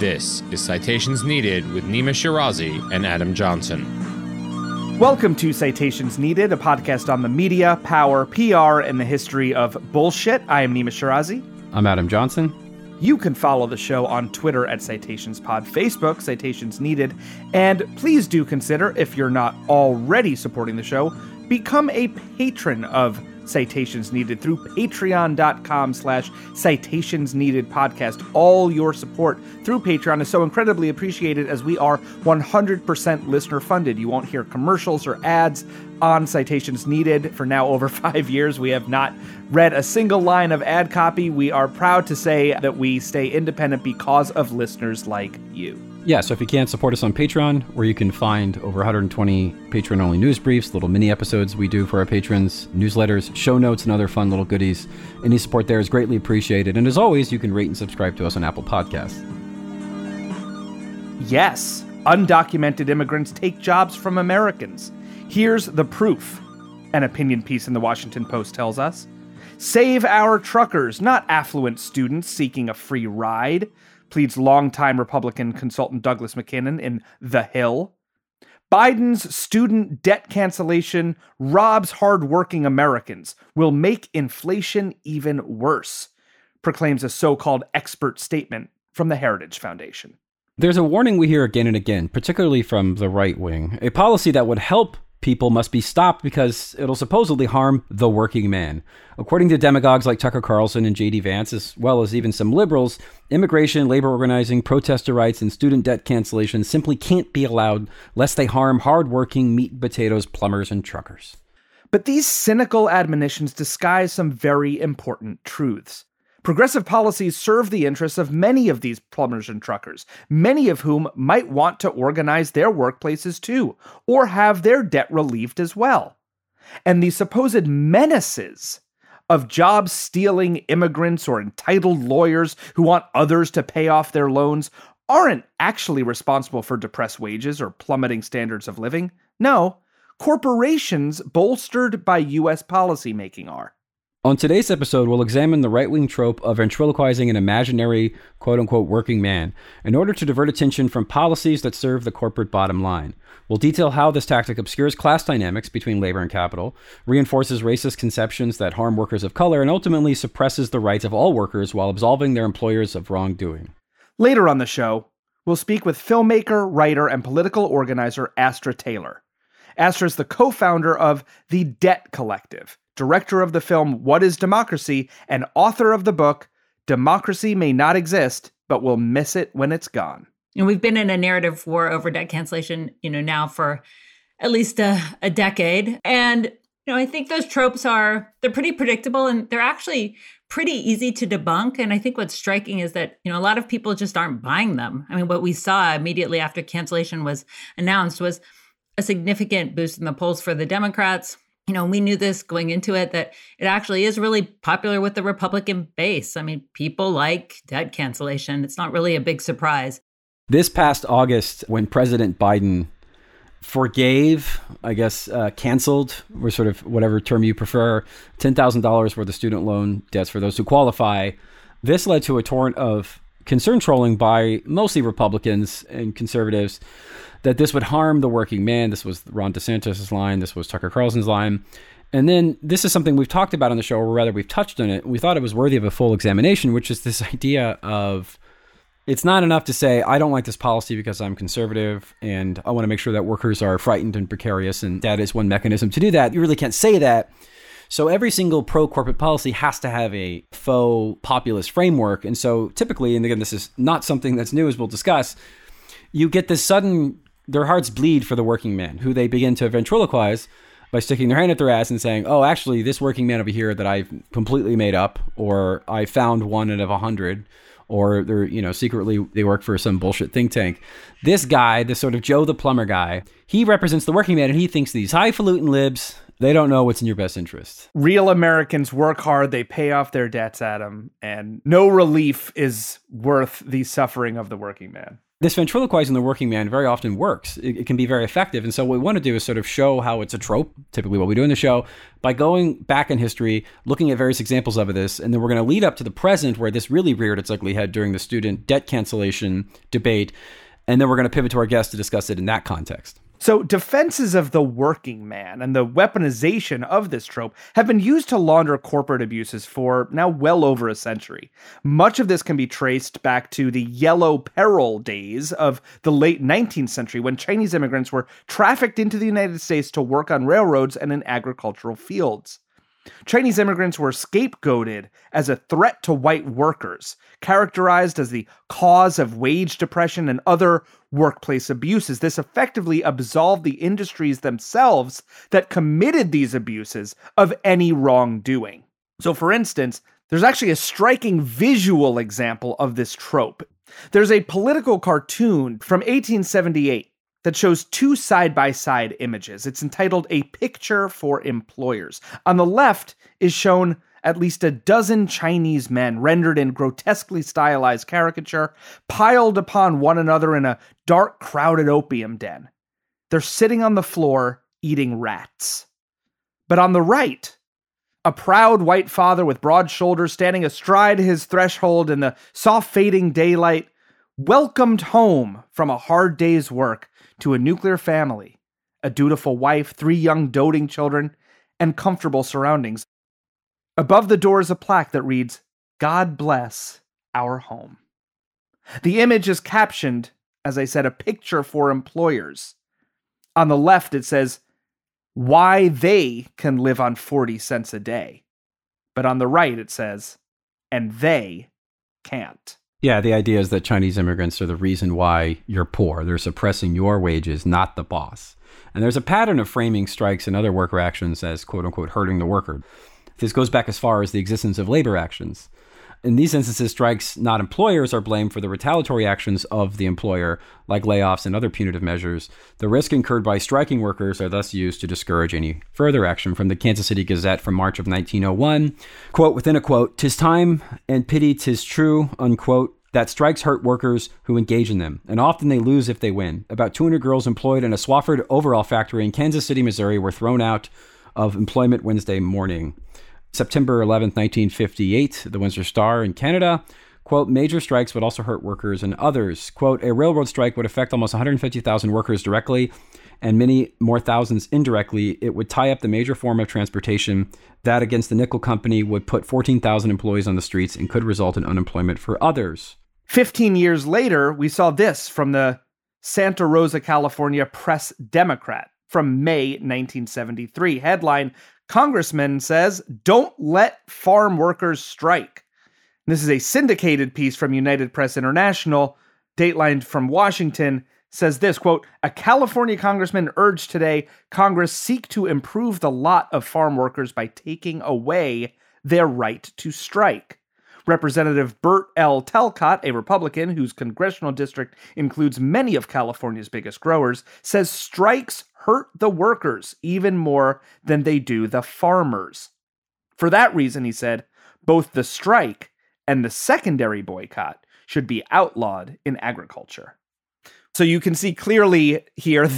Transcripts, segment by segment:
This is Citations Needed with Nima Shirazi and Adam Johnson. Welcome to Citations Needed, a podcast on the media, power, PR, and the history of bullshit. I am Nima Shirazi. I'm Adam Johnson. You can follow the show on Twitter at CitationsPod, Facebook, Citations Needed, and please do consider, if you're not already supporting the show, become a patron of citations needed through patreon.com slash citations needed podcast. All your support through patreon is so incredibly appreciated as we are 100% listener funded. You won't hear commercials or ads on citations needed. For now over five years we have not read a single line of ad copy. We are proud to say that we stay independent because of listeners like you yeah, so if you can't support us on Patreon, where you can find over 120 patron only news briefs, little mini episodes we do for our patrons, newsletters, show notes, and other fun little goodies, any support there is greatly appreciated. And as always, you can rate and subscribe to us on Apple Podcasts. Yes, undocumented immigrants take jobs from Americans. Here's the proof. An opinion piece in the Washington Post tells us. Save our truckers, not affluent students seeking a free ride pleads longtime Republican consultant Douglas MacKinnon in The Hill. Biden's student debt cancellation robs hardworking Americans, will make inflation even worse, proclaims a so called expert statement from the Heritage Foundation. There's a warning we hear again and again, particularly from the right wing. A policy that would help people must be stopped because it'll supposedly harm the working man. According to demagogues like Tucker Carlson and J.D. Vance, as well as even some liberals, immigration, labor organizing, protester rights, and student debt cancellation simply can't be allowed lest they harm hardworking meat and potatoes plumbers and truckers. But these cynical admonitions disguise some very important truths. Progressive policies serve the interests of many of these plumbers and truckers, many of whom might want to organize their workplaces too, or have their debt relieved as well. And the supposed menaces of job stealing immigrants or entitled lawyers who want others to pay off their loans aren't actually responsible for depressed wages or plummeting standards of living. No, corporations bolstered by US policymaking are. On today's episode, we'll examine the right wing trope of ventriloquizing an imaginary quote unquote working man in order to divert attention from policies that serve the corporate bottom line. We'll detail how this tactic obscures class dynamics between labor and capital, reinforces racist conceptions that harm workers of color, and ultimately suppresses the rights of all workers while absolving their employers of wrongdoing. Later on the show, we'll speak with filmmaker, writer, and political organizer Astra Taylor. Astra is the co founder of The Debt Collective director of the film What is Democracy, and author of the book Democracy May Not Exist, but We'll Miss It When It's Gone. And we've been in a narrative war over debt cancellation, you know, now for at least a, a decade. And, you know, I think those tropes are, they're pretty predictable and they're actually pretty easy to debunk. And I think what's striking is that, you know, a lot of people just aren't buying them. I mean, what we saw immediately after cancellation was announced was a significant boost in the polls for the Democrats you know, we knew this going into it that it actually is really popular with the Republican base. I mean, people like debt cancellation. It's not really a big surprise. This past August, when President Biden forgave, I guess, uh, canceled, or sort of whatever term you prefer, $10,000 worth of student loan debts for those who qualify, this led to a torrent of concern trolling by mostly Republicans and conservatives that this would harm the working man. This was Ron DeSantis' line. This was Tucker Carlson's line. And then this is something we've talked about on the show, or rather, we've touched on it. We thought it was worthy of a full examination, which is this idea of it's not enough to say, I don't like this policy because I'm conservative and I want to make sure that workers are frightened and precarious. And that is one mechanism to do that. You really can't say that. So every single pro corporate policy has to have a faux populist framework. And so typically, and again, this is not something that's new as we'll discuss, you get this sudden their hearts bleed for the working man, who they begin to ventriloquize by sticking their hand at their ass and saying, "Oh, actually, this working man over here that I've completely made up, or I found one out of a hundred, or they're you know secretly they work for some bullshit think tank. This guy, this sort of Joe the plumber guy, he represents the working man, and he thinks these highfalutin libs." They don't know what's in your best interest. Real Americans work hard, they pay off their debts, Adam, and no relief is worth the suffering of the working man. this ventriloquizing the working man very often works. It, it, can be very effective. And so what we want to do is sort of show how it's a trope, typically what we do in the show, by going back in history, looking at various examples of this, and then we're going to lead up to the present where this really reared its ugly head during the student debt cancellation debate. And then we're going to pivot to our guest to discuss it in that context. So, defenses of the working man and the weaponization of this trope have been used to launder corporate abuses for now well over a century. Much of this can be traced back to the yellow peril days of the late 19th century when Chinese immigrants were trafficked into the United States to work on railroads and in agricultural fields. Chinese immigrants were scapegoated as a threat to white workers, characterized as the cause of wage depression and other workplace abuses. This effectively absolved the industries themselves that committed these abuses of any wrongdoing. So, for instance, there's actually a striking visual example of this trope. There's a political cartoon from 1878 that shows two side by side images. It's entitled A Picture for Employers. On the left is shown at least a dozen Chinese men rendered in grotesquely stylized caricature, piled upon one another in a dark, crowded opium den. They're sitting on the floor eating rats. But on the right, a proud white father with broad shoulders standing astride his threshold in the soft fading daylight, welcomed home from a hard day's work to a nuclear family, a dutiful wife, three young doting children, and comfortable surroundings. Above the door is a plaque that reads, God bless our home. The image is captioned, as I said, a picture for employers. On the left, it says, why they can live on 40 cents a day. But on the right, it says, and they can't. Yeah, the idea is that Chinese immigrants are the reason why you're poor. They're suppressing your wages, not the boss. And there's a pattern of framing strikes and other worker actions as quote unquote hurting the worker. This goes back as far as the existence of labor actions. In these instances, strikes, not employers, are blamed for the retaliatory actions of the employer, like layoffs and other punitive measures. The risk incurred by striking workers are thus used to discourage any further action. From the Kansas City Gazette from March of 1901, quote within a quote, "Tis time and pity, tis true," unquote. That strikes hurt workers who engage in them, and often they lose if they win. About 200 girls employed in a Swafford overall factory in Kansas City, Missouri, were thrown out of employment Wednesday morning. September 11th, 1958, the Windsor Star in Canada. Quote, major strikes would also hurt workers and others. Quote, a railroad strike would affect almost 150,000 workers directly and many more thousands indirectly. It would tie up the major form of transportation. That against the nickel company would put 14,000 employees on the streets and could result in unemployment for others. 15 years later, we saw this from the Santa Rosa, California Press Democrat from May 1973. Headline Congressman says, don't let farm workers strike. This is a syndicated piece from United Press International, datelined from Washington, says this quote, a California congressman urged today Congress seek to improve the lot of farm workers by taking away their right to strike. Representative Burt L. Talcott, a Republican whose congressional district includes many of California's biggest growers, says strikes hurt the workers even more than they do the farmers. For that reason, he said, both the strike and the secondary boycott should be outlawed in agriculture. So you can see clearly here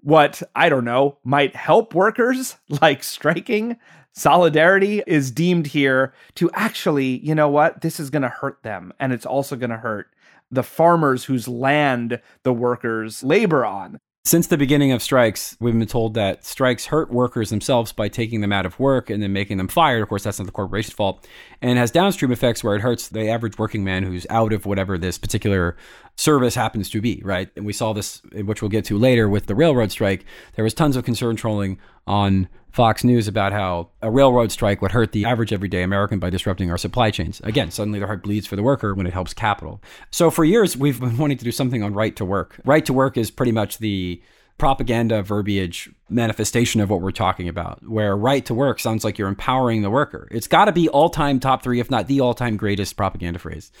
what, I don't know, might help workers, like striking. Solidarity is deemed here to actually, you know what, this is going to hurt them. And it's also going to hurt the farmers whose land the workers labor on. Since the beginning of strikes, we've been told that strikes hurt workers themselves by taking them out of work and then making them fired. Of course, that's not the corporation's fault. And has downstream effects where it hurts the average working man who's out of whatever this particular service happens to be, right? And we saw this, which we'll get to later with the railroad strike. There was tons of concern trolling on Fox News about how a railroad strike would hurt the average everyday American by disrupting our supply chains. Again, suddenly the heart bleeds for the worker when it helps capital. So for years, we've been wanting to do something on right to work. Right to work is pretty much the propaganda verbiage manifestation of what we're talking about, where right to work sounds like you're empowering the worker. It's got to be all time top three, if not the all time greatest propaganda phrase.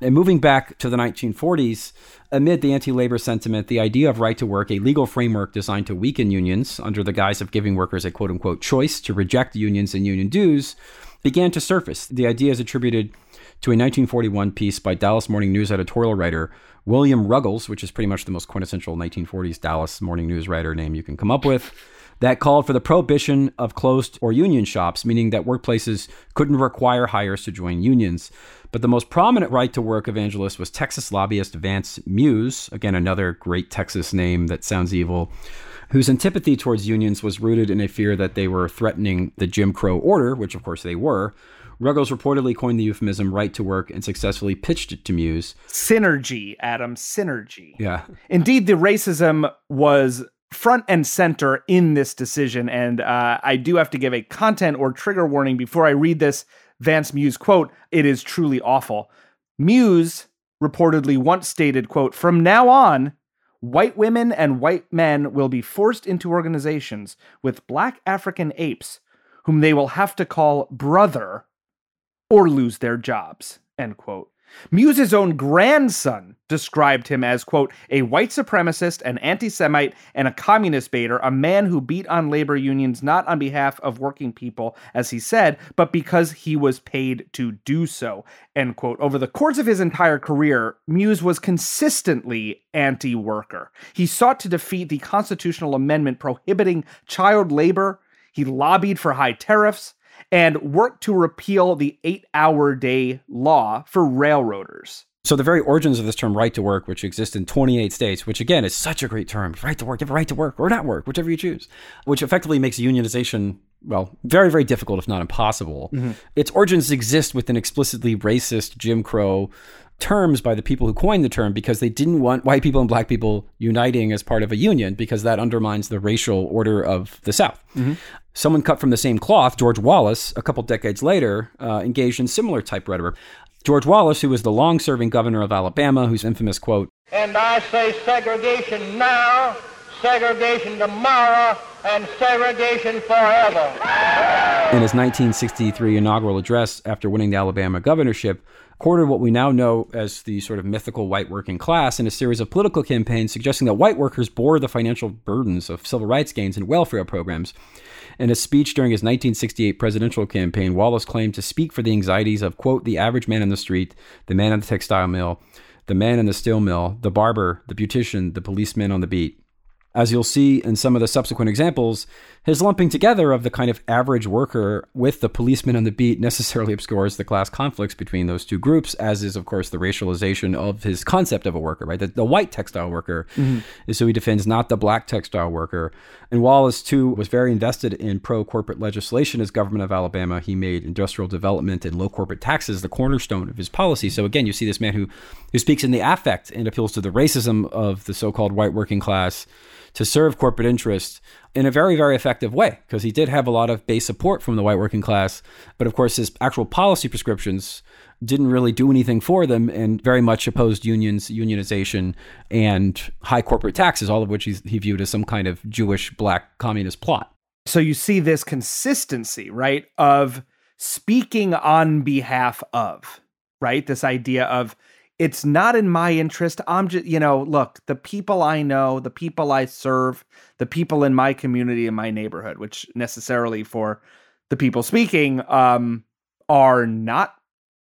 And moving back to the 1940s, amid the anti labor sentiment, the idea of right to work, a legal framework designed to weaken unions under the guise of giving workers a quote unquote choice to reject unions and union dues, began to surface. The idea is attributed to a 1941 piece by Dallas Morning News editorial writer William Ruggles, which is pretty much the most quintessential 1940s Dallas Morning News writer name you can come up with, that called for the prohibition of closed or union shops, meaning that workplaces couldn't require hires to join unions. But the most prominent right to work evangelist was Texas lobbyist Vance Muse, again, another great Texas name that sounds evil, whose antipathy towards unions was rooted in a fear that they were threatening the Jim Crow order, which of course they were. Ruggles reportedly coined the euphemism right to work and successfully pitched it to Muse. Synergy, Adam, synergy. Yeah. Indeed, the racism was front and center in this decision. And uh, I do have to give a content or trigger warning before I read this Vance Muse quote. It is truly awful. Muse reportedly once stated, quote, from now on, white women and white men will be forced into organizations with black African apes whom they will have to call brother or lose their jobs, end quote. Muse's own grandson described him as, quote, a white supremacist, an anti Semite, and a communist baiter, a man who beat on labor unions not on behalf of working people, as he said, but because he was paid to do so, end quote. Over the course of his entire career, Muse was consistently anti worker. He sought to defeat the constitutional amendment prohibiting child labor. He lobbied for high tariffs and worked to repeal the eight hour day law for railroaders. So the very origins of this term right to work, which exists in 28 states, which again is such a great term, right to work, you have a right to work or not work, whichever you choose, which effectively makes unionization, well, very, very difficult, if not impossible. Mm-hmm. Its origins exist with an explicitly racist Jim Crow terms by the people who coined the term because they didn't want white people and black people uniting as part of a union because that undermines the racial order of the South. Mm-hmm. Someone cut from the same cloth, George Wallace, a couple decades later, uh, engaged in similar type rhetoric. George Wallace, who was the long serving governor of Alabama, whose infamous quote, And I say segregation now, segregation tomorrow, and segregation forever. In his 1963 inaugural address after winning the Alabama governorship, courted what we now know as the sort of mythical white working class in a series of political campaigns suggesting that white workers bore the financial burdens of civil rights gains and welfare programs. In a speech during his 1968 presidential campaign, Wallace claimed to speak for the anxieties of, quote, the average man in the street, the man at the textile mill, the man in the steel mill, the barber, the beautician, the policeman on the beat. As you'll see in some of the subsequent examples, his lumping together of the kind of average worker with the policeman on the beat necessarily obscures the class conflicts between those two groups, as is, of course, the racialization of his concept of a worker, right? The, the white textile worker mm-hmm. is who he defends, not the black textile worker. And Wallace, too, was very invested in pro corporate legislation as government of Alabama. He made industrial development and low corporate taxes the cornerstone of his policy. So, again, you see this man who, who speaks in the affect and appeals to the racism of the so called white working class to serve corporate interests in a very, very effective way because he did have a lot of base support from the white working class. But of course, his actual policy prescriptions didn't really do anything for them and very much opposed unions, unionization, and high corporate taxes, all of which he viewed as some kind of Jewish black communist plot. So you see this consistency, right, of speaking on behalf of, right? This idea of it's not in my interest. I'm just, you know, look, the people I know, the people I serve, the people in my community in my neighborhood, which necessarily for the people speaking um, are not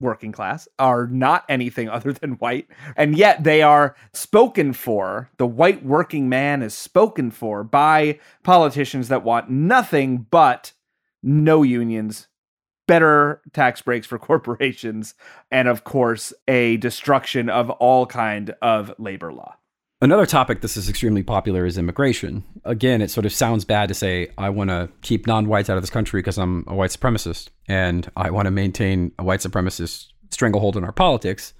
working class, are not anything other than white, and yet they are spoken for. The white working man is spoken for by politicians that want nothing but no unions, better tax breaks for corporations and of course a destruction of all kind of labor law Another topic this is extremely popular is immigration. Again, it sort of sounds bad to say I want to keep non-whites out of this country because I'm a white supremacist and I want to maintain a white supremacist stranglehold in our politics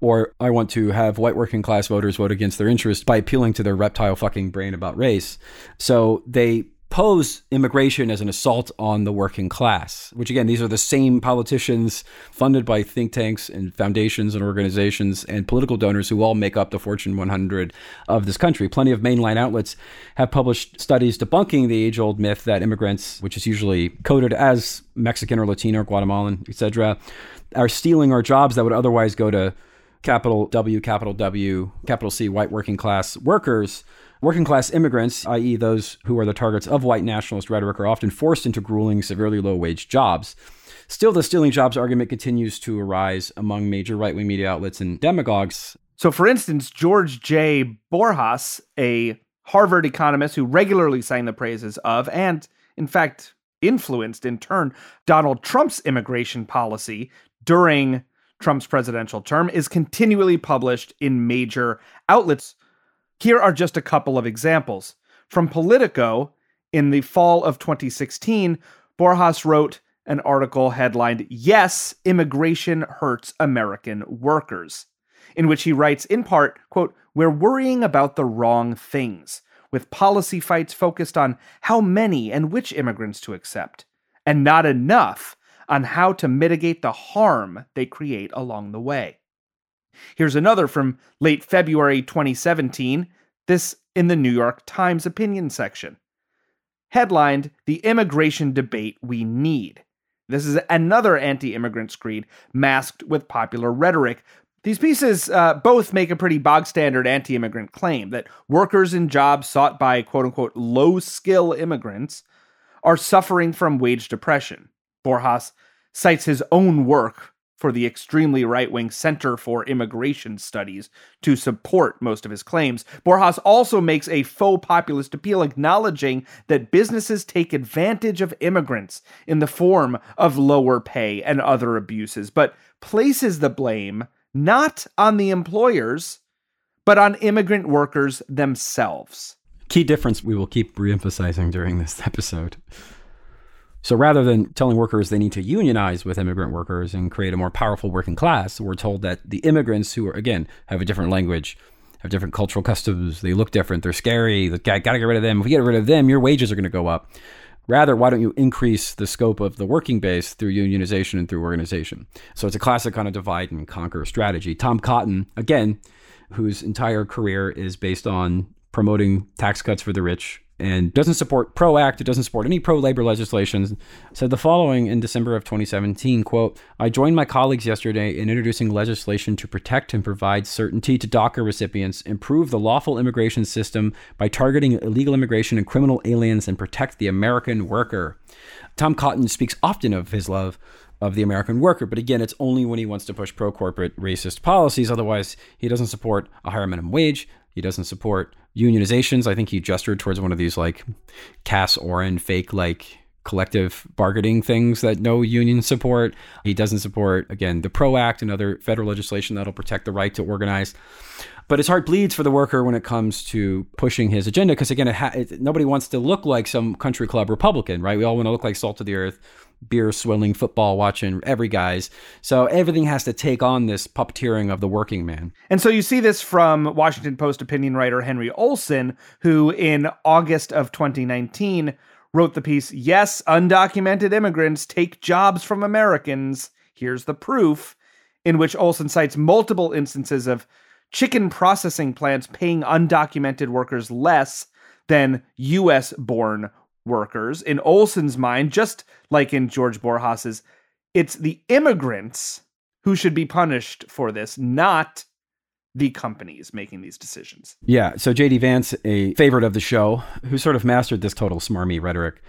or I want to have white working class voters vote against their interest by appealing to their reptile fucking brain about race. So they pose immigration as an assault on the working class, which again, these are the same politicians funded by think tanks and foundations and organizations and political donors who all make up the Fortune 100 of this country. Plenty of mainline outlets have published studies debunking the age old myth that immigrants, which is usually coded as Mexican or Latino or Guatemalan, etc., are stealing our jobs that would otherwise go to capital W, capital W, capital C, white working class workers. Working class immigrants, i.e., those who are the targets of white nationalist rhetoric, are often forced into grueling, severely low wage jobs. Still, the stealing jobs argument continues to arise among major right wing media outlets and demagogues. So, for instance, George J. Borjas, a Harvard economist who regularly sang the praises of, and in fact, influenced in turn Donald Trump's immigration policy during Trump's presidential term, is continually published in major outlets. Here are just a couple of examples. From Politico, in the fall of 2016, Borjas wrote an article headlined, Yes, Immigration Hurts American Workers, in which he writes in part, quote, We're worrying about the wrong things, with policy fights focused on how many and which immigrants to accept, and not enough on how to mitigate the harm they create along the way. Here's another from late February 2017, this in the New York Times opinion section. Headlined, The Immigration Debate We Need. This is another anti immigrant screed masked with popular rhetoric. These pieces uh, both make a pretty bog standard anti immigrant claim that workers in jobs sought by quote unquote low skill immigrants are suffering from wage depression. Borjas cites his own work for the extremely right wing Center for Immigration Studies to support most of his claims. Borjas also makes a faux populist appeal, acknowledging that businesses take advantage of immigrants in the form of lower pay and other abuses, but places the blame not on the employers, but on immigrant workers themselves. Key difference we will keep reemphasizing during this episode. So rather than telling workers they need to unionize with immigrant workers and create a more powerful working class, we're told that the immigrants who are, again, have a different language, have different cultural customs, they look different, they're scary, the guy got to get rid of them. If we get rid of them, your wages are going to go up. Rather, why don't you increase the scope of the working base through unionization and through organization? So it's a classic kind of divide and conquer strategy. Tom Cotton, again, whose entire career is based on promoting tax cuts for the rich and doesn't support PRO Act, it doesn't support any pro labor legislation, said the following in December of 2017, quote, I joined my colleagues yesterday in introducing legislation to protect and provide certainty to DACA recipients, improve the lawful immigration system by targeting illegal immigration and criminal aliens, and protect the American worker. Tom Cotton speaks often of his love of the American worker. But again, it's only when he wants to push pro corporate racist policies. Otherwise, he doesn't support a higher minimum wage. He doesn't support unionizations. I think he gestured towards one of these like Cass Oren fake like collective bargaining things that no unions support. He doesn't support again the PRO Act and other federal legislation that'll protect the right to organize. But his heart bleeds for the worker when it comes to pushing his agenda because again, it ha- it, nobody wants to look like some country club Republican, right? We all want to look like salt of the earth beer swilling, football watching, every guys. So everything has to take on this puppeteering of the working man. And so you see this from Washington Post opinion writer Henry Olsen, who in August of 2019 wrote the piece Yes, undocumented immigrants take jobs from Americans. Here's the proof, in which Olsen cites multiple instances of chicken processing plants paying undocumented workers less than US born workers. In Olsen's mind, just like in George Borjas's, it's the immigrants who should be punished for this, not the companies making these decisions. Yeah. So JD Vance, a favorite of the show, who sort of mastered this total smarmy rhetoric,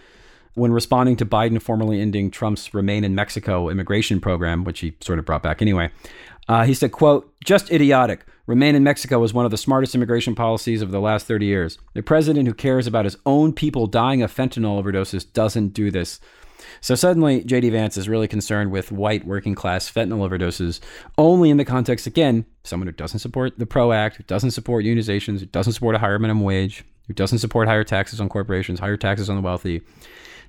when responding to Biden formally ending Trump's Remain in Mexico immigration program, which he sort of brought back anyway, uh, he said, quote, just idiotic. Remain in Mexico was one of the smartest immigration policies of the last 30 years. The president who cares about his own people dying of fentanyl overdoses doesn't do this. So suddenly, J.D. Vance is really concerned with white working class fentanyl overdoses only in the context, again, someone who doesn't support the PRO Act, who doesn't support unionizations, who doesn't support a higher minimum wage, who doesn't support higher taxes on corporations, higher taxes on the wealthy.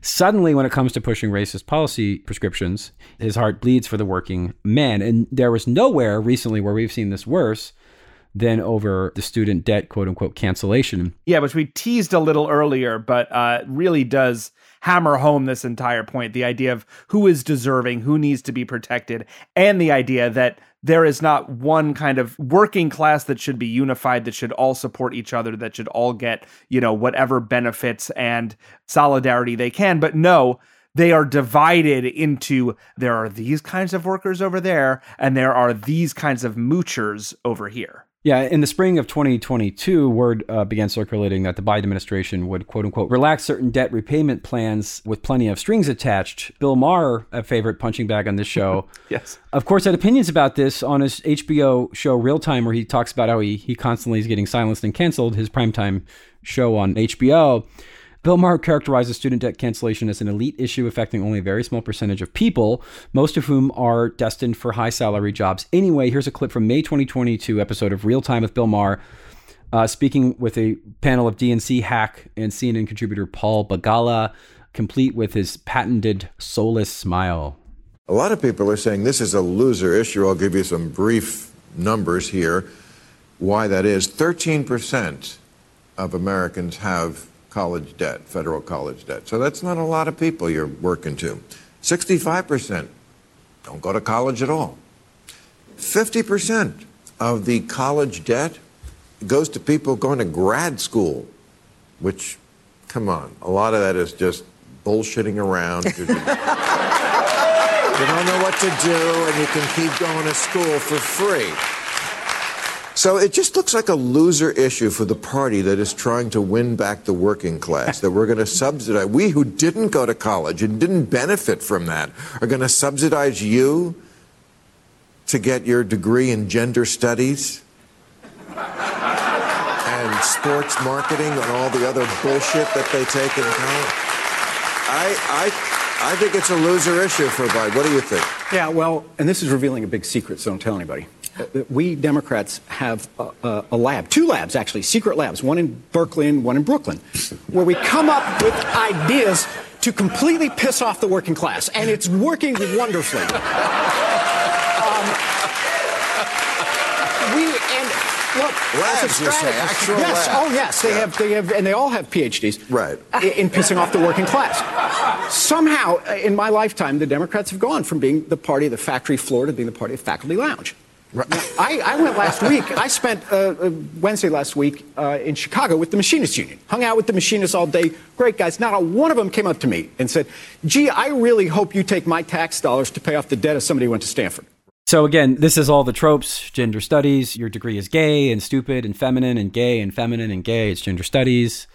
Suddenly, when it comes to pushing racist policy prescriptions, his heart bleeds for the working man. And there was nowhere recently where we've seen this worse than over the student debt quote unquote cancellation. Yeah, which we teased a little earlier, but uh, really does hammer home this entire point the idea of who is deserving, who needs to be protected, and the idea that there is not one kind of working class that should be unified, that should all support each other, that should all get, you know, whatever benefits and solidarity they can. But no, they are divided into there are these kinds of workers over there and there are these kinds of moochers over here. Yeah, in the spring of 2022, word uh, began circulating that the Biden administration would, quote unquote, relax certain debt repayment plans with plenty of strings attached. Bill Maher, a favorite punching bag on this show, yes, of course, had opinions about this on his HBO show Real Time, where he talks about how he, he constantly is getting silenced and canceled, his primetime show on HBO. Bill Maher characterizes student debt cancellation as an elite issue affecting only a very small percentage of people, most of whom are destined for high salary jobs. Anyway, here's a clip from May 2022 episode of Real Time with Bill Maher, uh, speaking with a panel of DNC hack and CNN contributor Paul Begala, complete with his patented soulless smile. A lot of people are saying this is a loser issue. I'll give you some brief numbers here. Why that is 13% of Americans have college debt, federal college debt. So that's not a lot of people you're working to. 65% don't go to college at all. 50% of the college debt goes to people going to grad school, which, come on, a lot of that is just bullshitting around. you don't know what to do, and you can keep going to school for free. So it just looks like a loser issue for the party that is trying to win back the working class, that we're going to subsidize. We who didn't go to college and didn't benefit from that are going to subsidize you to get your degree in gender studies and sports marketing and all the other bullshit that they take in college. I, I, I think it's a loser issue for Biden. What do you think? Yeah, well, and this is revealing a big secret, so don't tell anybody we Democrats have a, a, lab, two labs actually, secret labs, one in Berkeley and one in Brooklyn, where we come up with ideas to completely piss off the working class, and it's working wonderfully. Um, we and look, labs, you say, actual yes, labs. oh yes, they yeah. have, they have, and they all have PhDs, right, in, in pissing off the working class. Somehow, in my lifetime, the Democrats have gone from being the party of the factory floor to being the party of faculty lounge. I, I, went last week. I spent uh, uh, Wednesday last week uh, in Chicago with the Machinists Union. Hung out with the machinists all day. Great guys. Not a one of them came up to me and said, "Gee, I really hope you take my tax dollars to pay off the debt of somebody who went to Stanford." So again, this is all the tropes: gender studies. Your degree is gay and stupid and feminine and gay and feminine and gay. It's gender studies.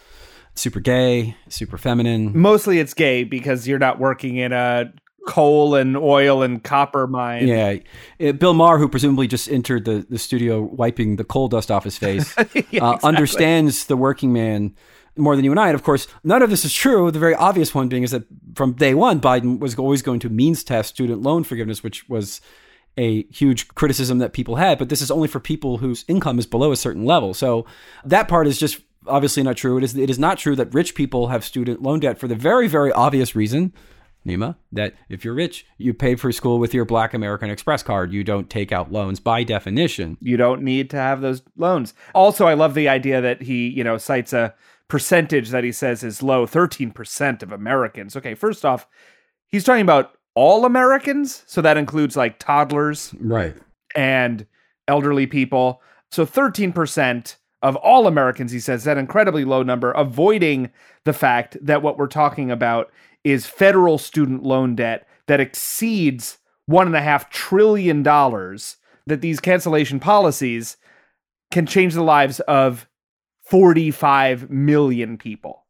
Super gay, super feminine. Mostly it's gay because you're not working in a coal and oil and copper mine. Yeah. Uh, Bill Maher, who presumably just entered the, the studio wiping the coal dust off his face, yeah, uh, exactly. understands the working man more than you and I. And of course, none of this is true. The very obvious one being is that from day one, Biden was always going to means test student loan forgiveness, which was a huge criticism that people had. But this is only for people whose income is below a certain level. So that part is just obviously not true. It is, it is not true that rich people have student loan debt for the very, very obvious reason Nima, that if you're rich, you pay for school with your Black American Express card. You don't take out loans by definition. You don't need to have those loans. Also, I love the idea that he, you know, cites a percentage that he says is low 13% of Americans. Okay, first off, he's talking about all Americans. So that includes like toddlers. Right. And elderly people. So 13% of all Americans, he says, that incredibly low number, avoiding the fact that what we're talking about is federal student loan debt that exceeds one and a half trillion dollars. That these cancellation policies can change the lives of 45 million people.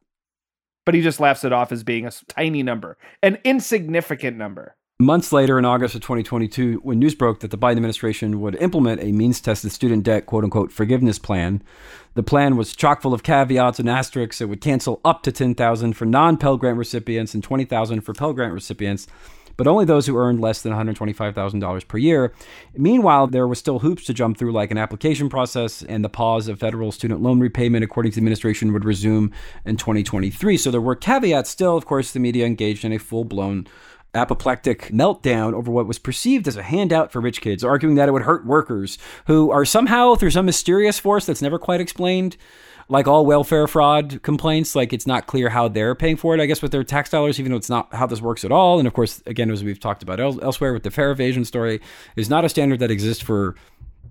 But he just laughs it off as being a tiny number, an insignificant number. Months later, in August of 2022, when news broke that the Biden administration would implement a means tested student debt quote unquote forgiveness plan, the plan was chock full of caveats and asterisks. It would cancel up to 10000 for non Pell Grant recipients and 20000 for Pell Grant recipients, but only those who earned less than $125,000 per year. Meanwhile, there was still hoops to jump through, like an application process, and the pause of federal student loan repayment, according to the administration, would resume in 2023. So there were caveats still. Of course, the media engaged in a full blown apoplectic meltdown over what was perceived as a handout for rich kids, arguing that it would hurt workers who are somehow, through some mysterious force that's never quite explained, like all welfare fraud complaints, like it's not clear how they're paying for it, I guess, with their tax dollars, even though it's not how this works at all. And of course, again, as we've talked about el- elsewhere with the fare evasion story, is not a standard that exists for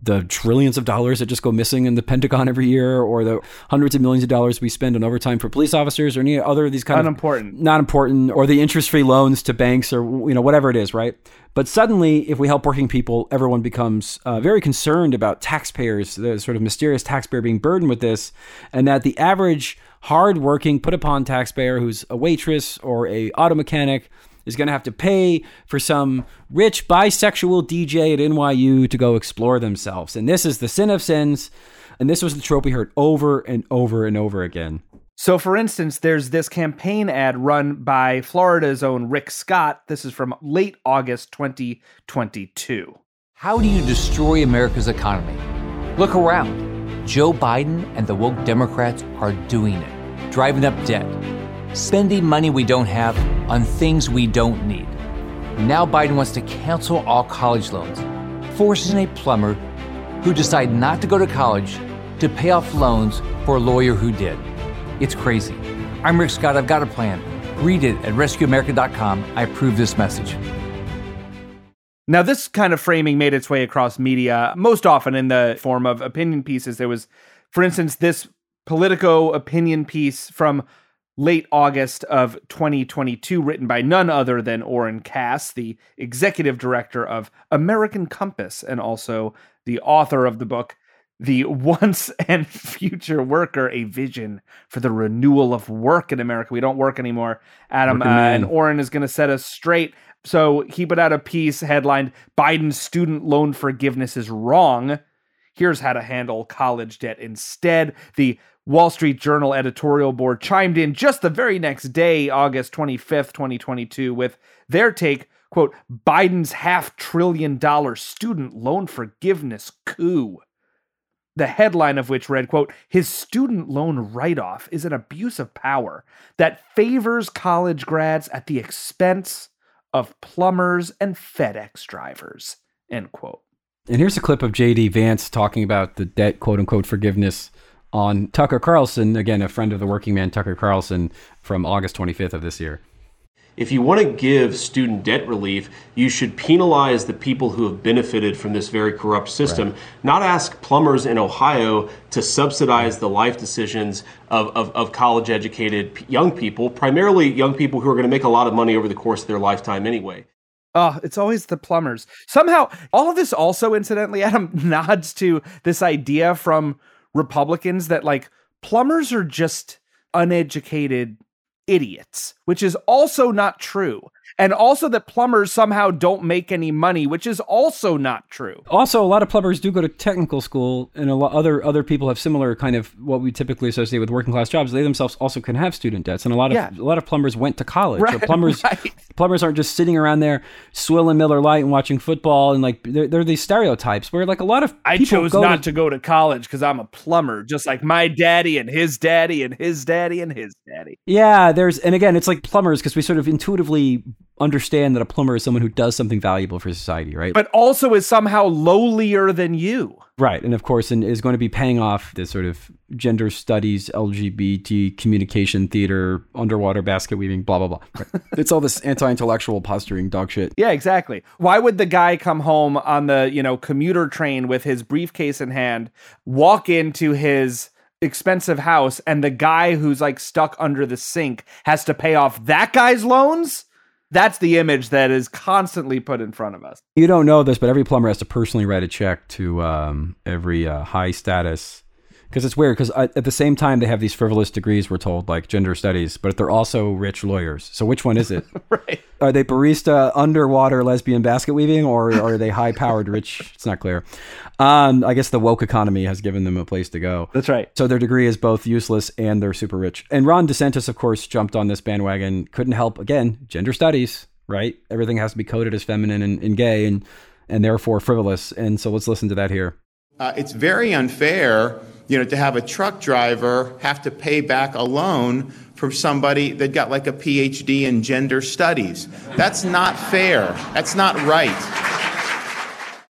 the trillions of dollars that just go missing in the Pentagon every year, or the hundreds of millions of dollars we spend on overtime for police officers, or any other of these kind Unimportant. of not important, or the interest-free loans to banks, or you know whatever it is, right? But suddenly, if we help working people, everyone becomes uh, very concerned about taxpayers, the sort of mysterious taxpayer being burdened with this, and that the average hardworking, put upon taxpayer who's a waitress or a auto mechanic is going to have to pay for some rich bisexual DJ at NYU to go explore themselves. And this is the sin of sins. And this was the trope we heard over and over and over again. So, for instance, there's this campaign ad run by Florida's own Rick Scott. This is from late August 2022. How do you destroy America's economy? Look around. Joe Biden and the woke Democrats are doing it, driving up debt spending money we don't have on things we don't need. Now Biden wants to cancel all college loans, forcing a plumber who decided not to go to college to pay off loans for a lawyer who did. It's crazy. I'm Rick Scott. I've got a plan. Read it at rescueamerica.com. I approve this message. Now, this kind of framing made its way across media, most often in the form of opinion pieces. There was, for instance, this Politico opinion piece from late August of 2022, written by none other than Oren Cass, the executive director of American Compass, and also the author of the book, The Once and Future Worker A Vision for the Renewal of Work in America. We don't work anymore, Adam. Uh, and Oren is going to set us straight. So he put out a piece headlined Biden's student loan forgiveness is wrong. Here's how to handle college debt instead. The Wall Street Journal editorial board chimed in just the very next day, August 25th, 2022, with their take, quote, Biden's half trillion dollar student loan forgiveness coup. The headline of which read, quote, his student loan write-off is an abuse of power that favors college grads at the expense of plumbers and FedEx drivers, end quote. And here's a clip of JD Vance talking about the debt, quote unquote, forgiveness on Tucker Carlson, again, a friend of the working man, Tucker Carlson, from August 25th of this year. If you want to give student debt relief, you should penalize the people who have benefited from this very corrupt system, right. not ask plumbers in Ohio to subsidize the life decisions of, of, of college educated young people, primarily young people who are going to make a lot of money over the course of their lifetime anyway. Oh, it's always the plumbers. Somehow, all of this also, incidentally, Adam, nods to this idea from Republicans that like plumbers are just uneducated idiots, which is also not true and also that plumbers somehow don't make any money, which is also not true. Also, a lot of plumbers do go to technical school, and a lot other other people have similar kind of what we typically associate with working class jobs. They themselves also can have student debts, and a lot of yeah. a lot of plumbers went to college. Right, so plumbers right. plumbers aren't just sitting around there swilling Miller Lite and watching football, and like they're, they're these stereotypes where like a lot of I chose not to, to go to college because I'm a plumber, just like my daddy and his daddy and his daddy and his daddy. Yeah, there's and again, it's like plumbers because we sort of intuitively understand that a plumber is someone who does something valuable for society, right? But also is somehow lowlier than you. Right. And of course, and is going to be paying off this sort of gender studies, LGBT communication theater, underwater basket weaving, blah, blah, blah. Right. it's all this anti intellectual posturing dog shit. Yeah, exactly. Why would the guy come home on the, you know, commuter train with his briefcase in hand, walk into his expensive house, and the guy who's like stuck under the sink has to pay off that guy's loans? That's the image that is constantly put in front of us. You don't know this, but every plumber has to personally write a check to um, every uh, high status because it's weird because at the same time they have these frivolous degrees we're told like gender studies but they're also rich lawyers. So which one is it? Right. Are they barista underwater lesbian basket weaving or are they high powered rich? It's not clear. Um, i guess the woke economy has given them a place to go. That's right. So their degree is both useless and they're super rich. And ron desantis of course jumped on this bandwagon couldn't help again gender studies right? Everything has to be coded as feminine and, and gay and and therefore frivolous. And so let's listen to that here. Uh, it's very unfair you know, to have a truck driver have to pay back a loan from somebody that got like a PhD in gender studies. That's not fair. That's not right.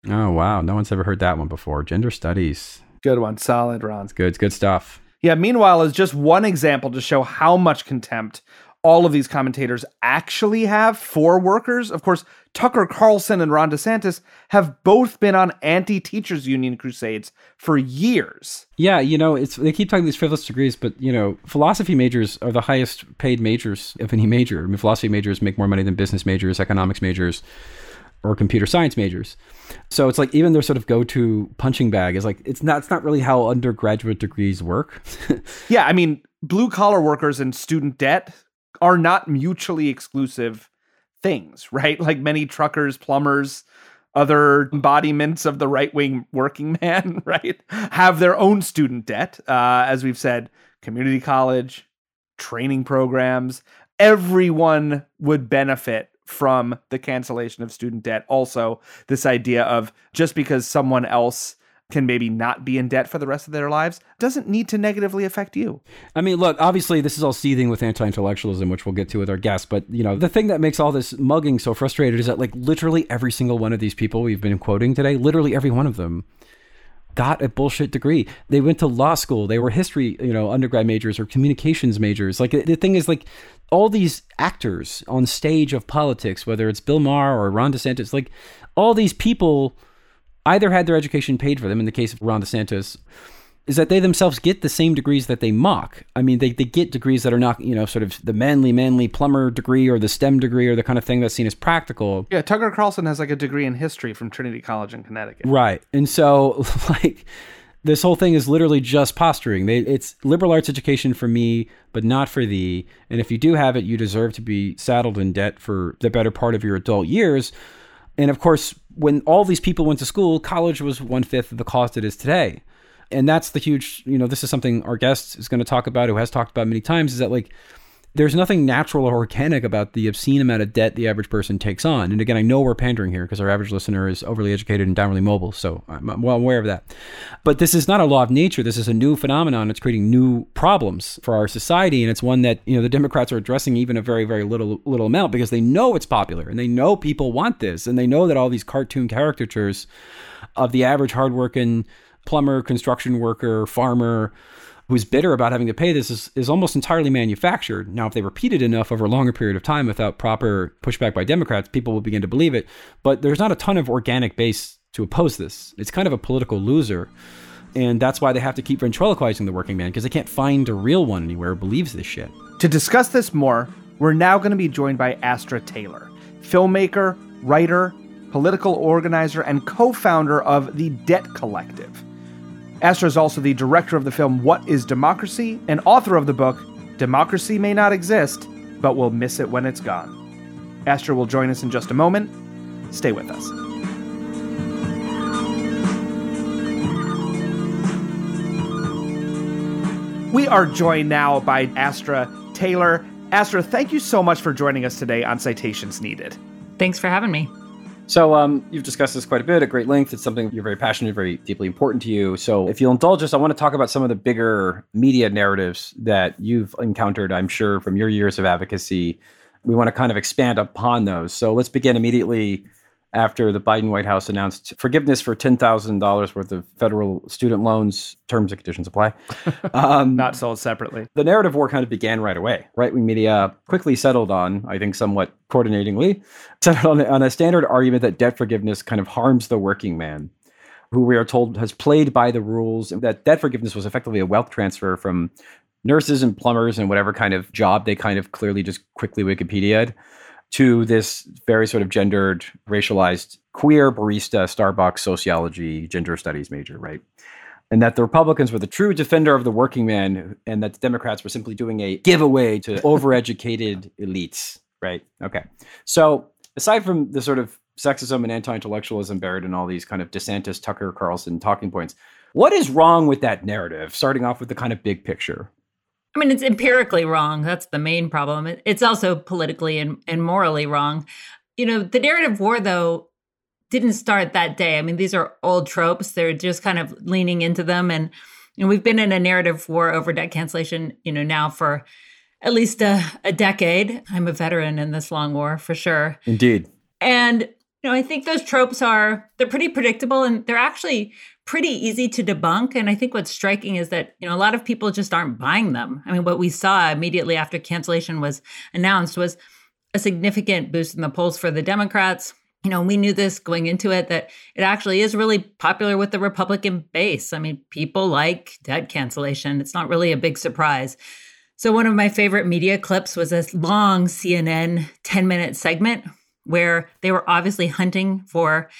Oh, wow. No one's ever heard that one before. Gender studies. Good one. Solid, Ron. Good. It's good stuff. Yeah. Meanwhile, is just one example to show how much contempt all of these commentators actually have for workers. Of course, Tucker Carlson and Ron DeSantis have both been on anti teachers union crusades for years. Yeah, you know, it's they keep talking these frivolous degrees, but you know, philosophy majors are the highest paid majors of any major. I mean, philosophy majors make more money than business majors, economics majors, or computer science majors. So it's like even their sort of go-to punching bag is like it's not it's not really how undergraduate degrees work. yeah, I mean, blue collar workers and student debt are not mutually exclusive things, right? Like many truckers, plumbers, other embodiments of the right wing working man, right, have their own student debt. Uh, as we've said, community college, training programs, everyone would benefit from the cancellation of student debt. Also, this idea of just because someone else can maybe not be in debt for the rest of their lives doesn't need to negatively affect you. I mean, look, obviously this is all seething with anti-intellectualism, which we'll get to with our guests, but you know, the thing that makes all this mugging so frustrated is that like literally every single one of these people we've been quoting today, literally every one of them got a bullshit degree. They went to law school. They were history, you know, undergrad majors or communications majors. Like the thing is like all these actors on stage of politics, whether it's Bill Maher or Ron DeSantis, like all these people either had their education paid for them, in the case of Ron DeSantis, is that they themselves get the same degrees that they mock. I mean, they, they get degrees that are not, you know, sort of the manly, manly plumber degree or the STEM degree or the kind of thing that's seen as practical. Yeah, Tucker Carlson has like a degree in history from Trinity College in Connecticut. Right. And so, like, this whole thing is literally just posturing. They, it's liberal arts education for me, but not for thee. And if you do have it, you deserve to be saddled in debt for the better part of your adult years. And of course, when all these people went to school, college was one fifth of the cost it is today. And that's the huge, you know, this is something our guest is going to talk about, who has talked about many times, is that like there's nothing natural or organic about the obscene amount of debt the average person takes on. And again, I know we're pandering here because our average listener is overly educated and downwardly mobile, so I'm well aware of that. But this is not a law of nature. This is a new phenomenon. It's creating new problems for our society, and it's one that you know the Democrats are addressing even a very, very little little amount because they know it's popular and they know people want this, and they know that all these cartoon caricatures of the average hardworking plumber, construction worker, farmer who's bitter about having to pay this is, is almost entirely manufactured. Now, if they repeat it enough over a longer period of time without proper pushback by Democrats, people will begin to believe it. But there's not a ton of organic base to oppose this. It's kind of a political loser. And that's why they have to keep ventriloquizing the working man because they can't find a real one anywhere who believes this shit. To discuss this more, we're now going to be joined by Astra Taylor, filmmaker, writer, political organizer, and co founder of the Debt Collective. Astra is also the director of the film What is Democracy and author of the book Democracy May Not Exist, but We'll Miss It When It's Gone. Astra will join us in just a moment. Stay with us. We are joined now by Astra Taylor. Astra, thank you so much for joining us today on Citations Needed. Thanks for having me. So um, you've discussed this quite a bit at great length. It's something you're very passionate, very deeply important to you. So if you'll indulge us, I want to talk about some of the bigger media narratives that you've encountered. I'm sure from your years of advocacy, we want to kind of expand upon those. So let's begin immediately after the Biden White House announced forgiveness for $10,000 worth of federal student loans. Terms and conditions apply. Um, Not sold separately. The narrative war kind of began right away. Right wing media quickly settled on, I think somewhat coordinatingly, settled on, on a standard argument that debt forgiveness kind of harms the working man. Who we are told has played by the rules, that debt forgiveness was effectively a wealth transfer from nurses and plumbers and whatever kind of job they kind of clearly just quickly Wikipedia'd to this very sort of gendered, racialized, queer barista, Starbucks sociology, gender studies major, right? And that the Republicans were the true defender of the working man, and that the Democrats were simply doing a giveaway to overeducated elites, right? Okay. So, aside from the sort of sexism and anti intellectualism buried in all these kind of DeSantis, Tucker Carlson talking points, what is wrong with that narrative, starting off with the kind of big picture? I mean, it's empirically wrong. That's the main problem. It's also politically and, and morally wrong. You know, the narrative war, though, didn't start that day. I mean, these are old tropes. They're just kind of leaning into them. And, and we've been in a narrative war over debt cancellation, you know, now for at least a, a decade. I'm a veteran in this long war for sure. Indeed. And, you know, I think those tropes are, they're pretty predictable and they're actually pretty easy to debunk. And I think what's striking is that, you know, a lot of people just aren't buying them. I mean, what we saw immediately after cancellation was announced was a significant boost in the polls for the Democrats. you know, we knew this going into it that it actually is really popular with the Republican base. I mean, people like debt cancellation. It's not really a big surprise. So, one of my favorite media clips was this long CNN 10 minute segment where they were obviously hunting for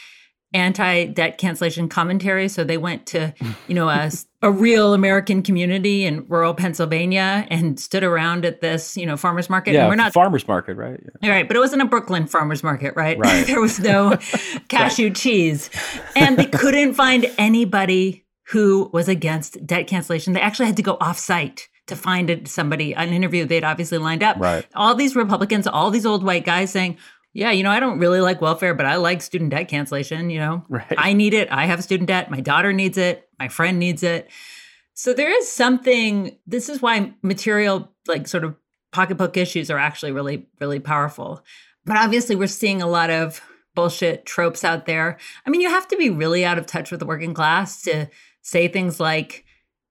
anti-debt cancellation commentary. So they went to you know a, a real american community in rural pennsylvania and stood around at this you know farmers market. Yeah and we're not farmers market right? Yeah. right but it wasn't a brooklyn farmers market right, right. there was no cashew right. cheese. And they couldn't find anybody who was against debt cancellation. They actually had to go off site to find somebody an interview they'd obviously lined up. Right. All these republicans all these old white guys saying yeah, you know, I don't really like welfare, but I like student debt cancellation. You know, right. I need it. I have student debt. My daughter needs it. My friend needs it. So there is something, this is why material, like sort of pocketbook issues are actually really, really powerful. But obviously, we're seeing a lot of bullshit tropes out there. I mean, you have to be really out of touch with the working class to say things like,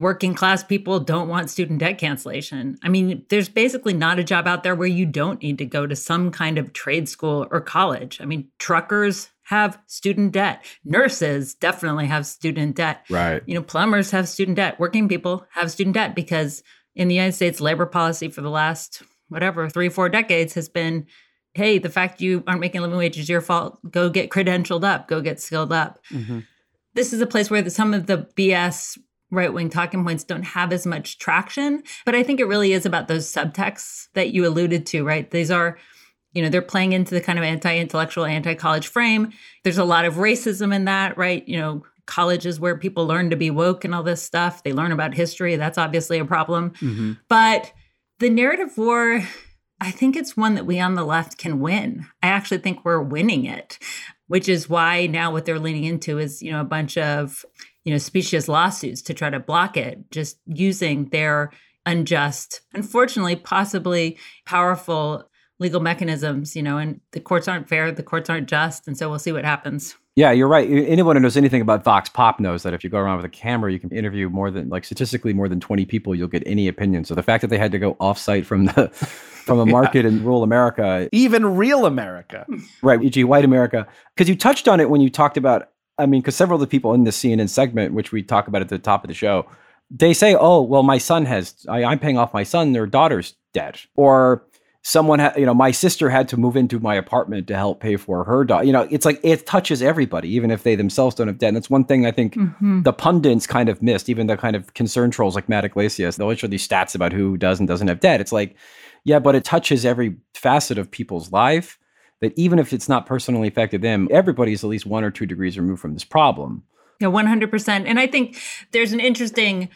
working class people don't want student debt cancellation. I mean, there's basically not a job out there where you don't need to go to some kind of trade school or college. I mean, truckers have student debt. Nurses definitely have student debt. Right. You know, plumbers have student debt. Working people have student debt because in the United States, labor policy for the last whatever, three, four decades has been hey, the fact you aren't making a living wage is your fault. Go get credentialed up, go get skilled up. Mm-hmm. This is a place where the, some of the BS right wing talking points don't have as much traction. But I think it really is about those subtexts that you alluded to, right? These are, you know, they're playing into the kind of anti intellectual, anti college frame. There's a lot of racism in that, right? You know, colleges where people learn to be woke and all this stuff. They learn about history. That's obviously a problem. Mm-hmm. But the narrative war, I think it's one that we on the left can win. I actually think we're winning it, which is why now what they're leaning into is, you know, a bunch of you know, specious lawsuits to try to block it, just using their unjust, unfortunately, possibly powerful legal mechanisms, you know, and the courts aren't fair, the courts aren't just, and so we'll see what happens. Yeah, you're right. Anyone who knows anything about Vox Pop knows that if you go around with a camera, you can interview more than like statistically more than 20 people, you'll get any opinion. So the fact that they had to go offsite from the from a market yeah. in rural America, even real America, right, e.g., white America, because you touched on it when you talked about I mean, because several of the people in the CNN segment, which we talk about at the top of the show, they say, "Oh, well, my son has. I, am paying off my son. Their daughter's debt," Or someone, ha- you know, my sister had to move into my apartment to help pay for her daughter. You know, it's like it touches everybody, even if they themselves don't have debt. And that's one thing I think mm-hmm. the pundits kind of missed. Even the kind of concern trolls like Matt Yglesias, they'll show these stats about who does and doesn't have debt. It's like, yeah, but it touches every facet of people's life that even if it's not personally affected them, everybody's at least one or two degrees removed from this problem. Yeah, 100%. And I think there's an interesting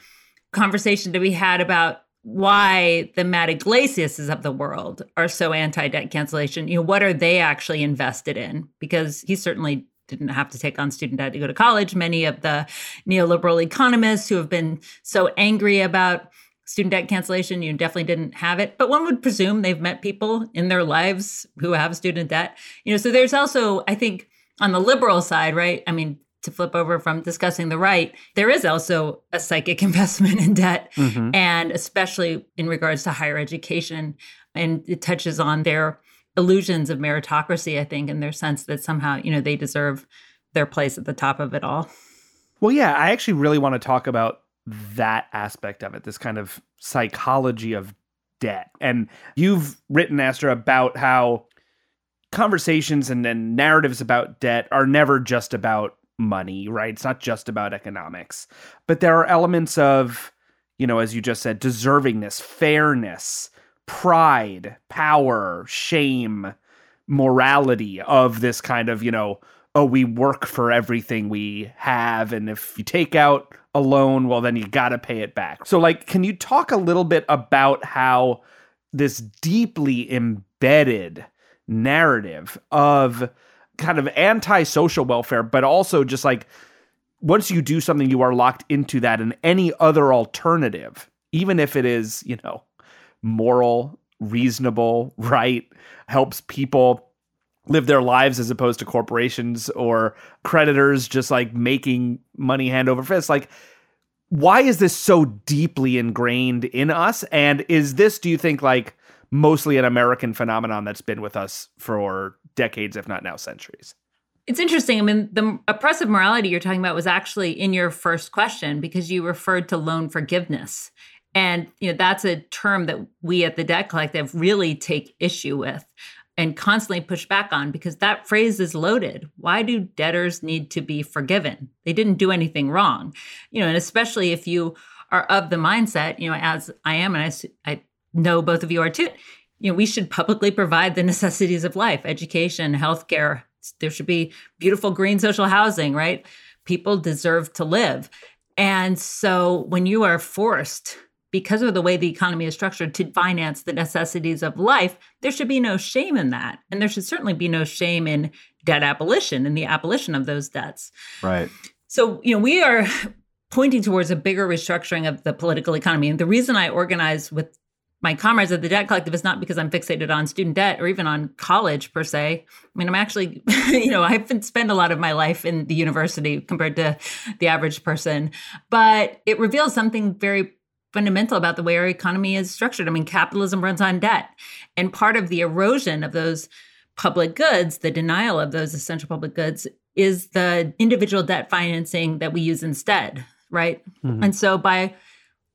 conversation to be had about why the Matt Yglesiases of the world are so anti debt cancellation. You know, what are they actually invested in? Because he certainly didn't have to take on student debt to go to college. Many of the neoliberal economists who have been so angry about student debt cancellation, you definitely didn't have it. But one would presume they've met people in their lives who have student debt. You know, so there's also, I think, on the liberal side, right? I mean, to flip over from discussing the right, there is also a psychic investment in debt, mm-hmm. and especially in regards to higher education. And it touches on their illusions of meritocracy, I think, in their sense that somehow, you know, they deserve their place at the top of it all. Well, yeah, I actually really want to talk about that aspect of it, this kind of psychology of debt. And you've written, Astra, about how conversations and, and narratives about debt are never just about money, right? It's not just about economics, but there are elements of, you know, as you just said, deservingness, fairness, pride, power, shame, morality of this kind of, you know, oh, we work for everything we have. And if you take out a loan, well, then you got to pay it back. So, like, can you talk a little bit about how this deeply embedded narrative of kind of anti-social welfare, but also just like once you do something, you are locked into that, and any other alternative, even if it is, you know, moral, reasonable, right, helps people live their lives as opposed to corporations or creditors just like making money hand over fist like why is this so deeply ingrained in us and is this do you think like mostly an american phenomenon that's been with us for decades if not now centuries It's interesting. I mean, the oppressive morality you're talking about was actually in your first question because you referred to loan forgiveness. And you know, that's a term that we at the Debt Collective really take issue with and constantly push back on because that phrase is loaded. Why do debtors need to be forgiven? They didn't do anything wrong. You know, and especially if you are of the mindset, you know, as I am, and I, I know both of you are too, you know, we should publicly provide the necessities of life, education, healthcare. There should be beautiful green social housing, right? People deserve to live. And so when you are forced because of the way the economy is structured to finance the necessities of life, there should be no shame in that. And there should certainly be no shame in debt abolition and the abolition of those debts. Right. So, you know, we are pointing towards a bigger restructuring of the political economy. And the reason I organize with my comrades at the debt collective is not because I'm fixated on student debt or even on college per se. I mean, I'm actually, you know, I've spent a lot of my life in the university compared to the average person, but it reveals something very fundamental about the way our economy is structured. I mean, capitalism runs on debt. And part of the erosion of those public goods, the denial of those essential public goods, is the individual debt financing that we use instead, right? Mm-hmm. And so by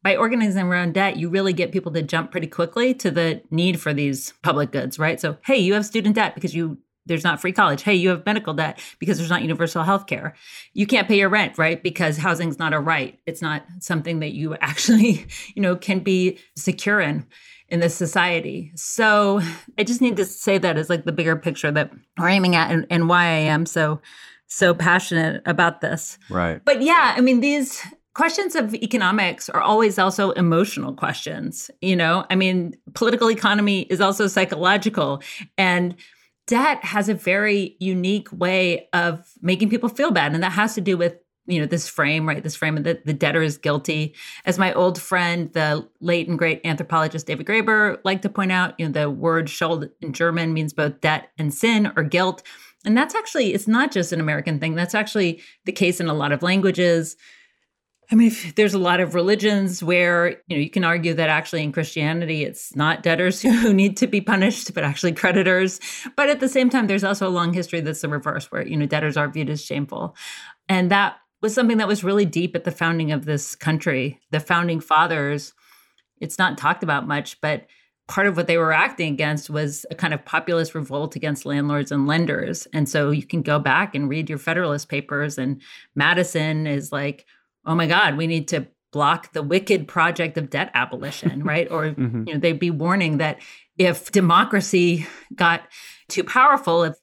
by organizing around debt, you really get people to jump pretty quickly to the need for these public goods, right? So, hey, you have student debt because you there's not free college. Hey, you have medical debt because there's not universal health care. You can't pay your rent, right? Because housing's not a right. It's not something that you actually, you know, can be secure in in this society. So I just need to say that as like the bigger picture that we're aiming at and, and why I am so so passionate about this. Right. But yeah, I mean these questions of economics are always also emotional questions, you know? I mean, political economy is also psychological and debt has a very unique way of making people feel bad and that has to do with you know this frame right? This frame the, the debtor is guilty. As my old friend the late and great anthropologist david graeber liked to point out you know the word schuld in german means both debt and sin or guilt. And that's actually it's not just an american thing. That's actually the case in a lot of languages I mean, there's a lot of religions where you know you can argue that actually in Christianity it's not debtors who need to be punished, but actually creditors. But at the same time, there's also a long history that's the reverse, where you know debtors are viewed as shameful, and that was something that was really deep at the founding of this country. The founding fathers, it's not talked about much, but part of what they were acting against was a kind of populist revolt against landlords and lenders. And so you can go back and read your Federalist Papers, and Madison is like oh my God, we need to block the wicked project of debt abolition, right? Or mm-hmm. you know, they'd be warning that if democracy got too powerful, if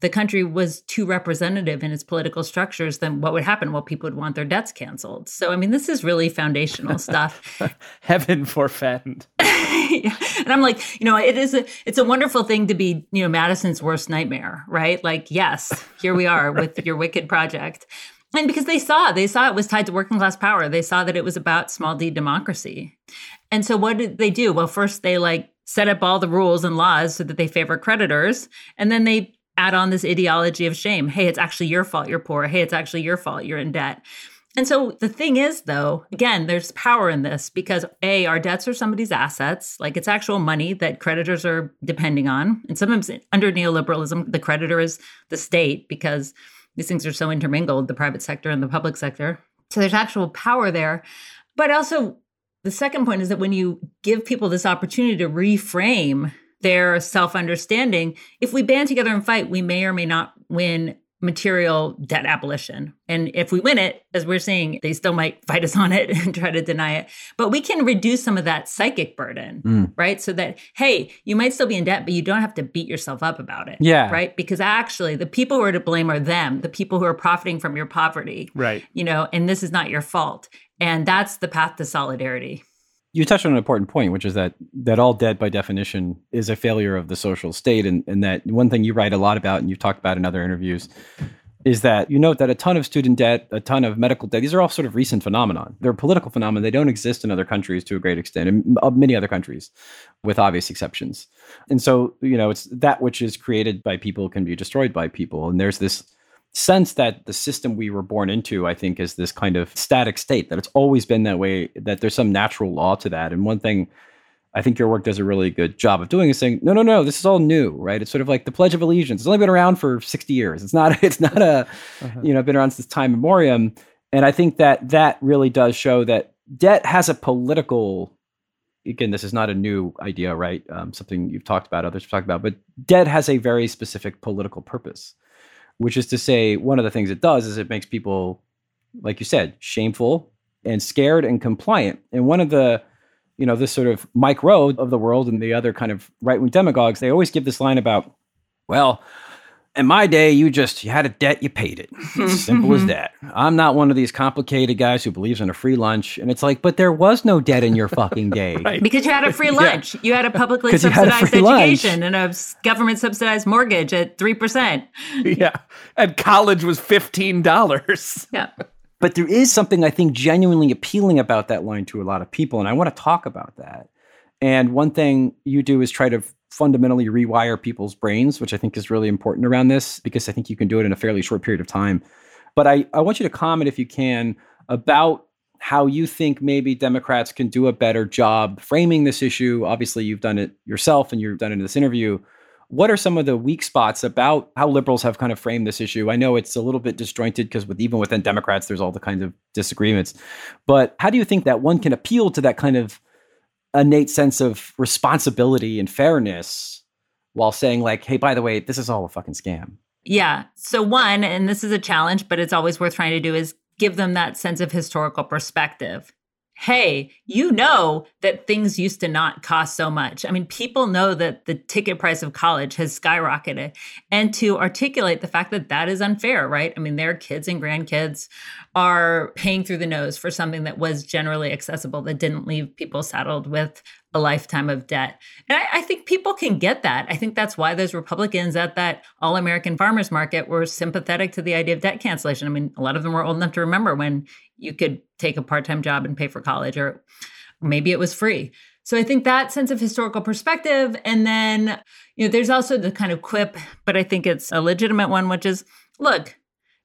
the country was too representative in its political structures, then what would happen? Well, people would want their debts canceled. So, I mean, this is really foundational stuff. Heaven forfend. yeah. And I'm like, you know, it is a it's a wonderful thing to be, you know, Madison's worst nightmare, right? Like, yes, here we are right. with your wicked project and because they saw they saw it was tied to working class power. They saw that it was about small d democracy. And so what did they do? Well first they like set up all the rules and laws so that they favor creditors. And then they add on this ideology of shame. Hey it's actually your fault you're poor. Hey it's actually your fault you're in debt. And so the thing is though again there's power in this because a our debts are somebody's assets. Like it's actual money that creditors are depending on. And sometimes under neoliberalism the creditor is the state because these things are so intermingled the private sector and the public sector. So there's actual power there. But also the second point is that when you give people this opportunity to reframe their self understanding if we band together and fight we may or may not win material debt abolition. And if we win it, as we're seeing, they still might fight us on it and try to deny it. But we can reduce some of that psychic burden, mm. right? So that, hey, you might still be in debt, but you don't have to beat yourself up about it. Yeah. Right. Because actually, the people who are to blame are them, the people who are profiting from your poverty. Right. You know, and this is not your fault. And that's the path to solidarity you touched on an important point, which is that that all debt by definition is a failure of the social state, and, and that one thing you write a lot about, and you've talked about in other interviews, is that you note that a ton of student debt, a ton of medical debt, these are all sort of recent phenomenon. They're political phenomena. They don't exist in other countries to a great extent, and uh, many other countries, with obvious exceptions. And so, you know, it's that which is created by people can be destroyed by people, and there's this sense that the system we were born into, I think, is this kind of static state, that it's always been that way, that there's some natural law to that. And one thing I think your work does a really good job of doing is saying, no, no, no, this is all new, right? It's sort of like the Pledge of Allegiance. It's only been around for 60 years. It's not, it's not a, uh-huh. you know, been around since time memoriam. And I think that that really does show that debt has a political, again, this is not a new idea, right? Um, something you've talked about, others have talked about, but debt has a very specific political purpose, which is to say, one of the things it does is it makes people, like you said, shameful and scared and compliant. And one of the, you know, this sort of Mike Rowe of the world and the other kind of right wing demagogues, they always give this line about, well, in my day, you just you had a debt, you paid it. Simple as mm-hmm. that. I'm not one of these complicated guys who believes in a free lunch. And it's like, but there was no debt in your fucking day. right. Because you had a free lunch. yeah. You had a publicly subsidized a education lunch. and a government subsidized mortgage at 3%. Yeah. And college was $15. Yeah. But there is something I think genuinely appealing about that line to a lot of people. And I want to talk about that. And one thing you do is try to fundamentally rewire people's brains, which I think is really important around this because I think you can do it in a fairly short period of time. But I, I want you to comment, if you can, about how you think maybe Democrats can do a better job framing this issue. Obviously, you've done it yourself and you've done it in this interview. What are some of the weak spots about how liberals have kind of framed this issue? I know it's a little bit disjointed because with even within Democrats, there's all the kinds of disagreements. But how do you think that one can appeal to that kind of innate sense of responsibility and fairness while saying like, hey, by the way, this is all a fucking scam? Yeah. So one, and this is a challenge, but it's always worth trying to do is give them that sense of historical perspective hey, you know that things used to not cost so much. I mean, people know that the ticket price of college has skyrocketed. And to articulate the fact that that is unfair, right? I mean, their kids and grandkids are paying through the nose for something that was generally accessible, that didn't leave people saddled with a lifetime of debt. And I, I, think people can get that. I think that's why those Republicans at that All American Farmers Market were sympathetic to the idea of debt cancellation. I mean, a lot of them were old enough to remember when you could take a part time job and pay for college, or maybe it was free. So I think that sense of historical perspective. And then, you know, there's also the kind of quip, but I think it's a legitimate one, which is look,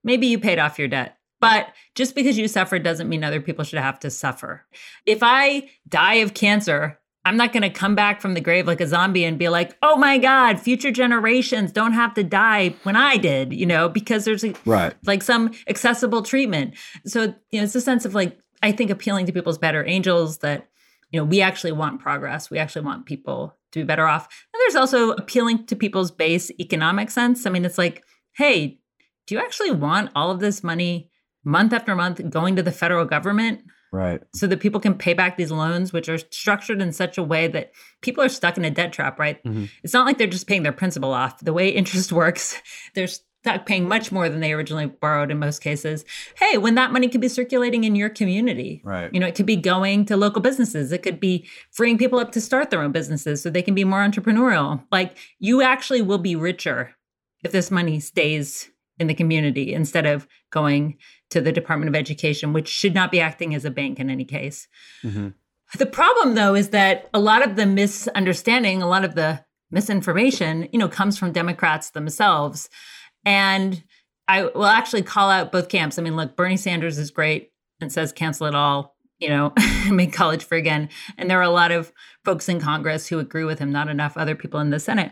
maybe you paid off your debt. But just because you suffered doesn't mean other people should have to suffer. If I die of cancer, I'm not going to come back from the grave like a zombie and be like, "Oh my god, future generations don't have to die when I did," you know, because there's a, right. like some accessible treatment. So, you know, it's a sense of like I think appealing to people's better angels that you know, we actually want progress. We actually want people to be better off. And there's also appealing to people's base economic sense. I mean, it's like, "Hey, do you actually want all of this money month after month going to the federal government?" Right. So that people can pay back these loans, which are structured in such a way that people are stuck in a debt trap, right? Mm-hmm. It's not like they're just paying their principal off. The way interest works, they're stuck paying much more than they originally borrowed in most cases. Hey, when that money could be circulating in your community. Right. You know, it could be going to local businesses. It could be freeing people up to start their own businesses so they can be more entrepreneurial. Like you actually will be richer if this money stays in the community instead of going to the Department of Education, which should not be acting as a bank in any case. Mm-hmm. The problem, though, is that a lot of the misunderstanding, a lot of the misinformation, you know, comes from Democrats themselves. And I will actually call out both camps. I mean, look, Bernie Sanders is great and says cancel it all, you know, make college free again. And there are a lot of folks in Congress who agree with him, not enough other people in the Senate.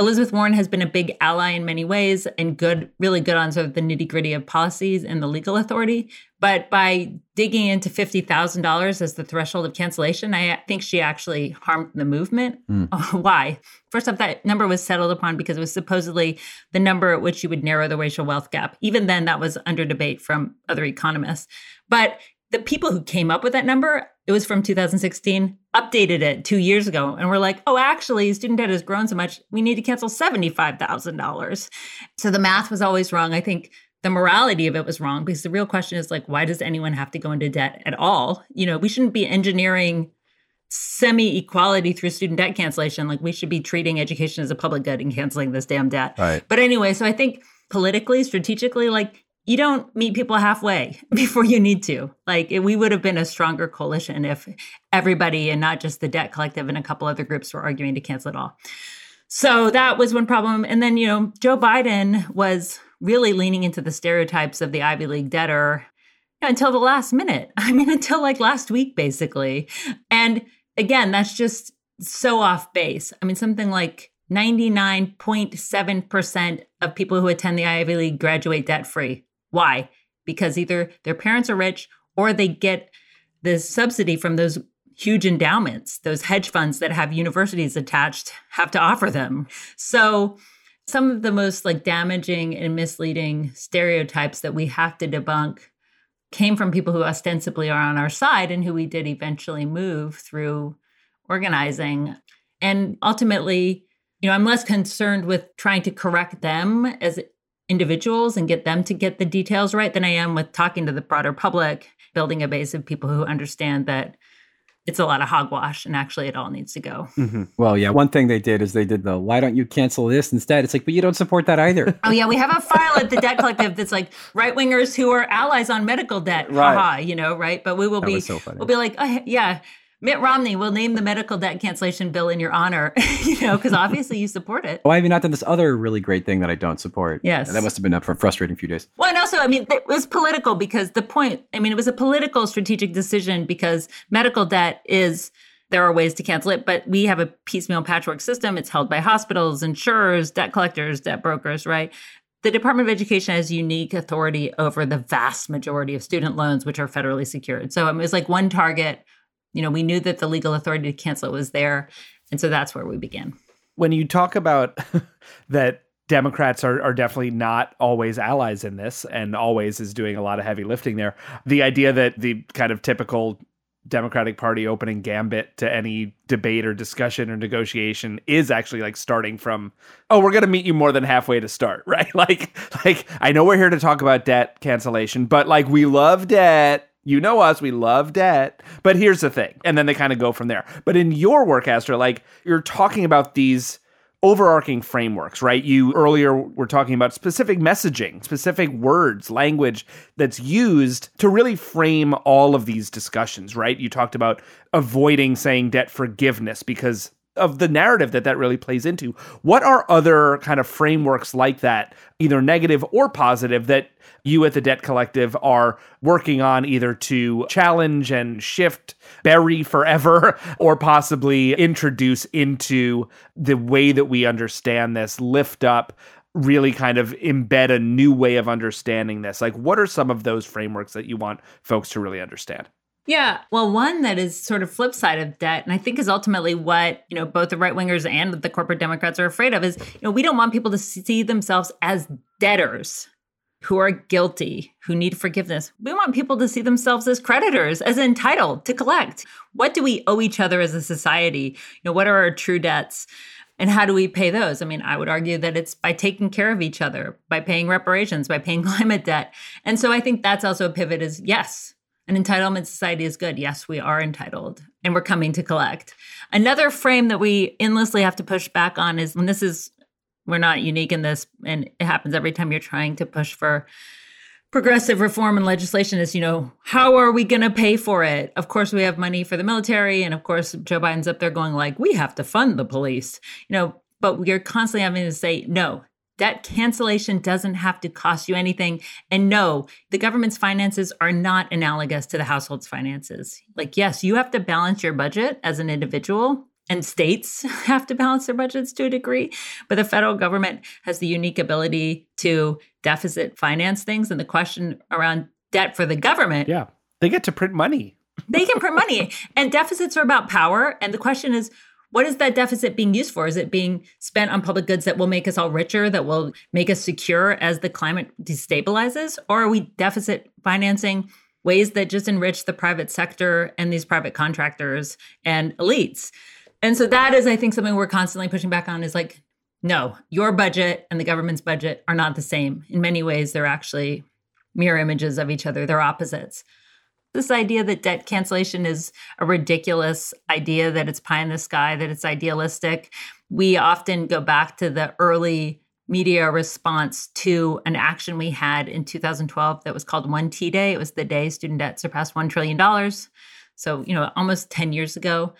Elizabeth Warren has been a big ally in many ways and good, really good on sort of the nitty gritty of policies and the legal authority. But by digging into $50,000 as the threshold of cancellation, I think she actually harmed the movement. Mm. Why? First off, that number was settled upon because it was supposedly the number at which you would narrow the racial wealth gap. Even then, that was under debate from other economists. But the people who came up with that number, it was from 2016, updated it two years ago. And we're like, oh, actually, student debt has grown so much, we need to cancel $75,000. So the math was always wrong. I think the morality of it was wrong because the real question is like, why does anyone have to go into debt at all? You know, we shouldn't be engineering semi equality through student debt cancellation. Like, we should be treating education as a public good and canceling this damn debt. Right. But anyway, so I think politically, strategically, like, you don't meet people halfway before you need to. Like we would have been a stronger coalition if everybody and not just the debt collective and a couple other groups were arguing to cancel it all. So that was one problem. And then, you know, Joe Biden was really leaning into the stereotypes of the Ivy League debtor until the last minute. I mean, until like last week, basically. And again, that's just so off base. I mean, something like 99.7% of people who attend the Ivy League graduate debt free. Why? Because either their parents are rich or they get the subsidy from those huge endowments, those hedge funds that have universities attached have to offer them. So, some of the most like damaging and misleading stereotypes that we have to debunk came from people who ostensibly are on our side and who we did eventually move through organizing. And ultimately, you know, I'm less concerned with trying to correct them as individuals and get them to get the details right than I am with talking to the broader public, building a base of people who understand that it's a lot of hogwash and actually it all needs to go. Mm-hmm. Well, yeah, one thing they did is they did the why don't you cancel this instead? It's like, but you don't support that either. oh, yeah, we have a file at the Debt Collective that's like right wingers who are allies on medical debt. Right. Haha, you know, right? But we will that be, so we'll be like, oh, yeah, Mitt Romney will name the medical debt cancellation bill in your honor, you know, because obviously you support it. Why have you not done this other really great thing that I don't support? Yes. that must have been up for a frustrating few days. Well, and also, I mean, it was political because the point, I mean, it was a political strategic decision because medical debt is there are ways to cancel it, but we have a piecemeal patchwork system. It's held by hospitals, insurers, debt collectors, debt brokers, right? The Department of Education has unique authority over the vast majority of student loans, which are federally secured. So it was like one target you know, we knew that the legal authority to cancel it was there. And so that's where we begin. When you talk about that Democrats are, are definitely not always allies in this and always is doing a lot of heavy lifting there. The idea that the kind of typical Democratic Party opening gambit to any debate or discussion or negotiation is actually like starting from, oh, we're going to meet you more than halfway to start, right? Like, like I know we're here to talk about debt cancellation, but like we love debt you know us, we love debt. But here's the thing. And then they kind of go from there. But in your work, Astra, like you're talking about these overarching frameworks, right? You earlier were talking about specific messaging, specific words, language that's used to really frame all of these discussions, right? You talked about avoiding saying debt forgiveness because of the narrative that that really plays into. What are other kind of frameworks like that, either negative or positive, that you at the Debt Collective are working on either to challenge and shift, bury forever, or possibly introduce into the way that we understand this, lift up, really kind of embed a new way of understanding this? Like, what are some of those frameworks that you want folks to really understand? Yeah. Well, one that is sort of flip side of debt, and I think is ultimately what, you know, both the right wingers and the corporate Democrats are afraid of is, you know, we don't want people to see themselves as debtors who are guilty, who need forgiveness. We want people to see themselves as creditors, as entitled to collect. What do we owe each other as a society? You know, what are our true debts? And how do we pay those? I mean, I would argue that it's by taking care of each other, by paying reparations, by paying climate debt. And so I think that's also a pivot is yes, an entitlement society is good. Yes, we are entitled and we're coming to collect. Another frame that we endlessly have to push back on is, and this is we're not unique in this, and it happens every time you're trying to push for progressive reform and legislation is, you know, how are we going to pay for it? Of course, we have money for the military. And of course, Joe Biden's up there going, like, we have to fund the police, you know, but we're constantly having to say, no, debt cancellation doesn't have to cost you anything. And no, the government's finances are not analogous to the household's finances. Like, yes, you have to balance your budget as an individual and states have to balance their budgets to a degree. But the federal government has the unique ability to deficit finance things. And the question around debt for the government. Yeah. They get to print money. they can print money. And deficits are about power. And the question is, what is that deficit being used for? Is it being spent on public goods that will make us all richer, that will make us secure as the climate destabilizes? Or are we deficit financing ways that just enrich the private sector and these private contractors and elites? And so that is, I think, something we're constantly pushing back on is like, no, your budget and the government's budget are not the same. In many ways, they're actually mirror images of each other, they're opposites. This idea that debt cancellation is a ridiculous idea, that it's pie in the sky, that it's idealistic. We often go back to the early media response to an action we had in 2012 that was called 1T Day. It was the day student debt surpassed $1 trillion. So, you know, almost 10 years ago.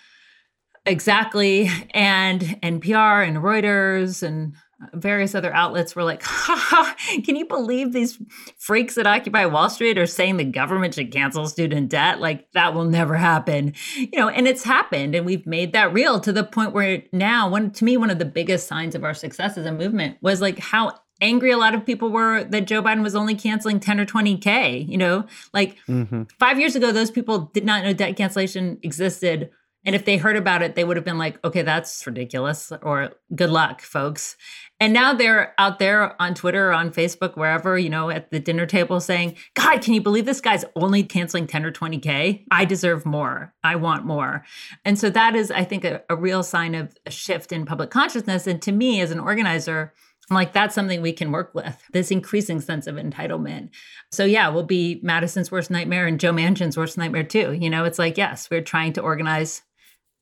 Exactly. And NPR and Reuters and various other outlets were like, ha, ha, can you believe these freaks at Occupy Wall Street are saying the government should cancel student debt? Like that will never happen. You know, and it's happened and we've made that real to the point where now one to me one of the biggest signs of our success as a movement was like how angry a lot of people were that Joe Biden was only canceling 10 or 20k, you know? Like mm-hmm. 5 years ago those people did not know debt cancellation existed and if they heard about it, they would have been like, okay, that's ridiculous, or good luck, folks. And now they're out there on Twitter, on Facebook, wherever, you know, at the dinner table saying, God, can you believe this guy's only canceling 10 or 20K? I deserve more. I want more. And so that is, I think, a, a real sign of a shift in public consciousness. And to me, as an organizer, I'm like, that's something we can work with, this increasing sense of entitlement. So, yeah, we'll be Madison's worst nightmare and Joe Manchin's worst nightmare, too. You know, it's like, yes, we're trying to organize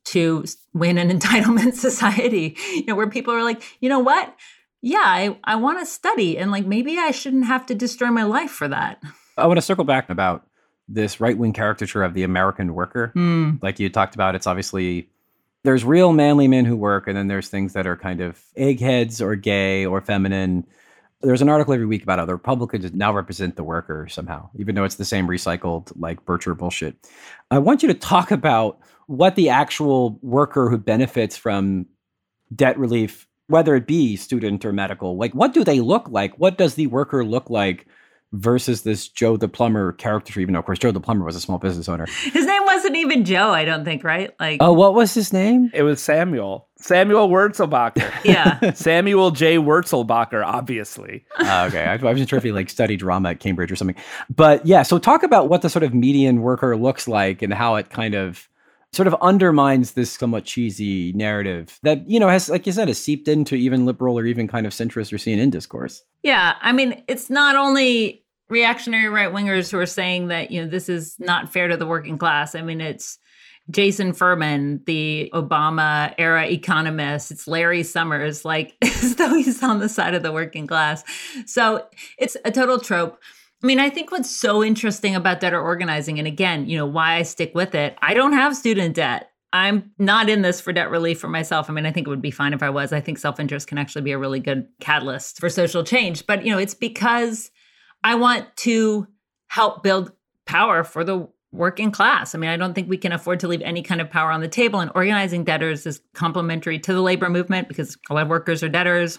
to win an entitlement society, you know, where people are like, you know what? Yeah, I, I want to study and like maybe I shouldn't have to destroy my life for that. I want to circle back about this right wing caricature of the American worker. Mm. Like you talked about, it's obviously there's real manly men who work, and then there's things that are kind of eggheads or gay or feminine. There's an article every week about how the Republicans now represent the worker somehow, even though it's the same recycled like Bircher bullshit. I want you to talk about what the actual worker who benefits from debt relief, whether it be student or medical, like what do they look like? What does the worker look like versus this Joe the plumber character? Even though, of course, Joe the plumber was a small business owner. His name wasn't even Joe, I don't think, right? Like, oh, what was his name? It was Samuel. Samuel Wurzelbacher. yeah. Samuel J. Wurzelbacher, obviously. Uh, okay. I, I wasn't sure if he like studied drama at Cambridge or something. But yeah, so talk about what the sort of median worker looks like and how it kind of sort of undermines this somewhat cheesy narrative that you know has like you said has seeped into even liberal or even kind of centrist or CNN discourse. Yeah, I mean, it's not only reactionary right wingers who are saying that you know this is not fair to the working class. I mean, it's Jason Furman, the Obama era economist. It's Larry Summers, like as though he's on the side of the working class. So it's a total trope. I mean, I think what's so interesting about debtor organizing, and again, you know, why I stick with it, I don't have student debt. I'm not in this for debt relief for myself. I mean, I think it would be fine if I was. I think self interest can actually be a really good catalyst for social change. But, you know, it's because I want to help build power for the working class. I mean, I don't think we can afford to leave any kind of power on the table. And organizing debtors is complementary to the labor movement because a lot of workers are debtors.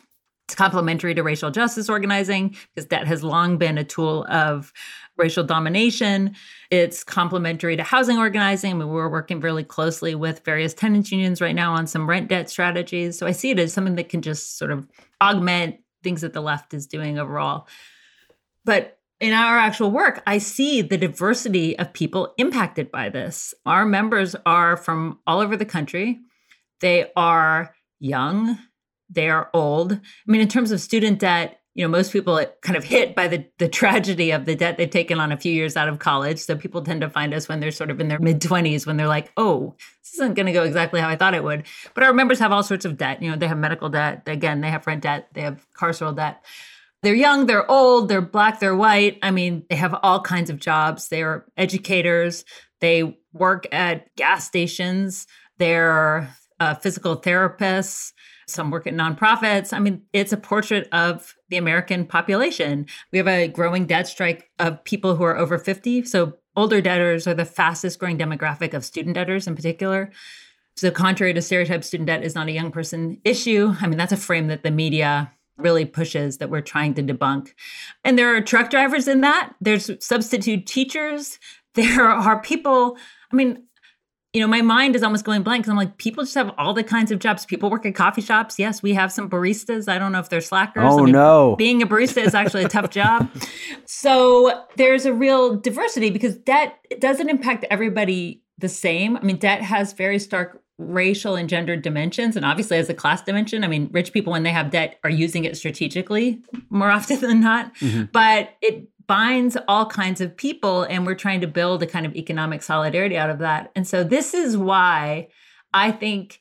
It's complementary to racial justice organizing because that has long been a tool of racial domination. It's complementary to housing organizing. I mean, we're working really closely with various tenants unions right now on some rent debt strategies. So I see it as something that can just sort of augment things that the left is doing overall. But in our actual work, I see the diversity of people impacted by this. Our members are from all over the country. They are young, they are old. I mean, in terms of student debt, you know, most people kind of hit by the, the tragedy of the debt they've taken on a few years out of college. So people tend to find us when they're sort of in their mid 20s, when they're like, oh, this isn't going to go exactly how I thought it would. But our members have all sorts of debt. You know, they have medical debt. Again, they have rent debt. They have carceral debt. They're young, they're old, they're black, they're white. I mean, they have all kinds of jobs. They're educators. They work at gas stations. They're uh, physical therapists some work at nonprofits. I mean, it's a portrait of the American population. We have a growing debt strike of people who are over 50. So, older debtors are the fastest growing demographic of student debtors in particular. So, contrary to stereotype, student debt is not a young person issue. I mean, that's a frame that the media really pushes that we're trying to debunk. And there are truck drivers in that, there's substitute teachers, there are people. I mean, you know, my mind is almost going blank because I'm like, people just have all the kinds of jobs. People work at coffee shops. Yes, we have some baristas. I don't know if they're slackers. Oh, I mean, no. Being a barista is actually a tough job. So there's a real diversity because debt doesn't impact everybody the same. I mean, debt has very stark racial and gender dimensions and obviously as a class dimension i mean rich people when they have debt are using it strategically more often than not mm-hmm. but it binds all kinds of people and we're trying to build a kind of economic solidarity out of that. And so this is why I think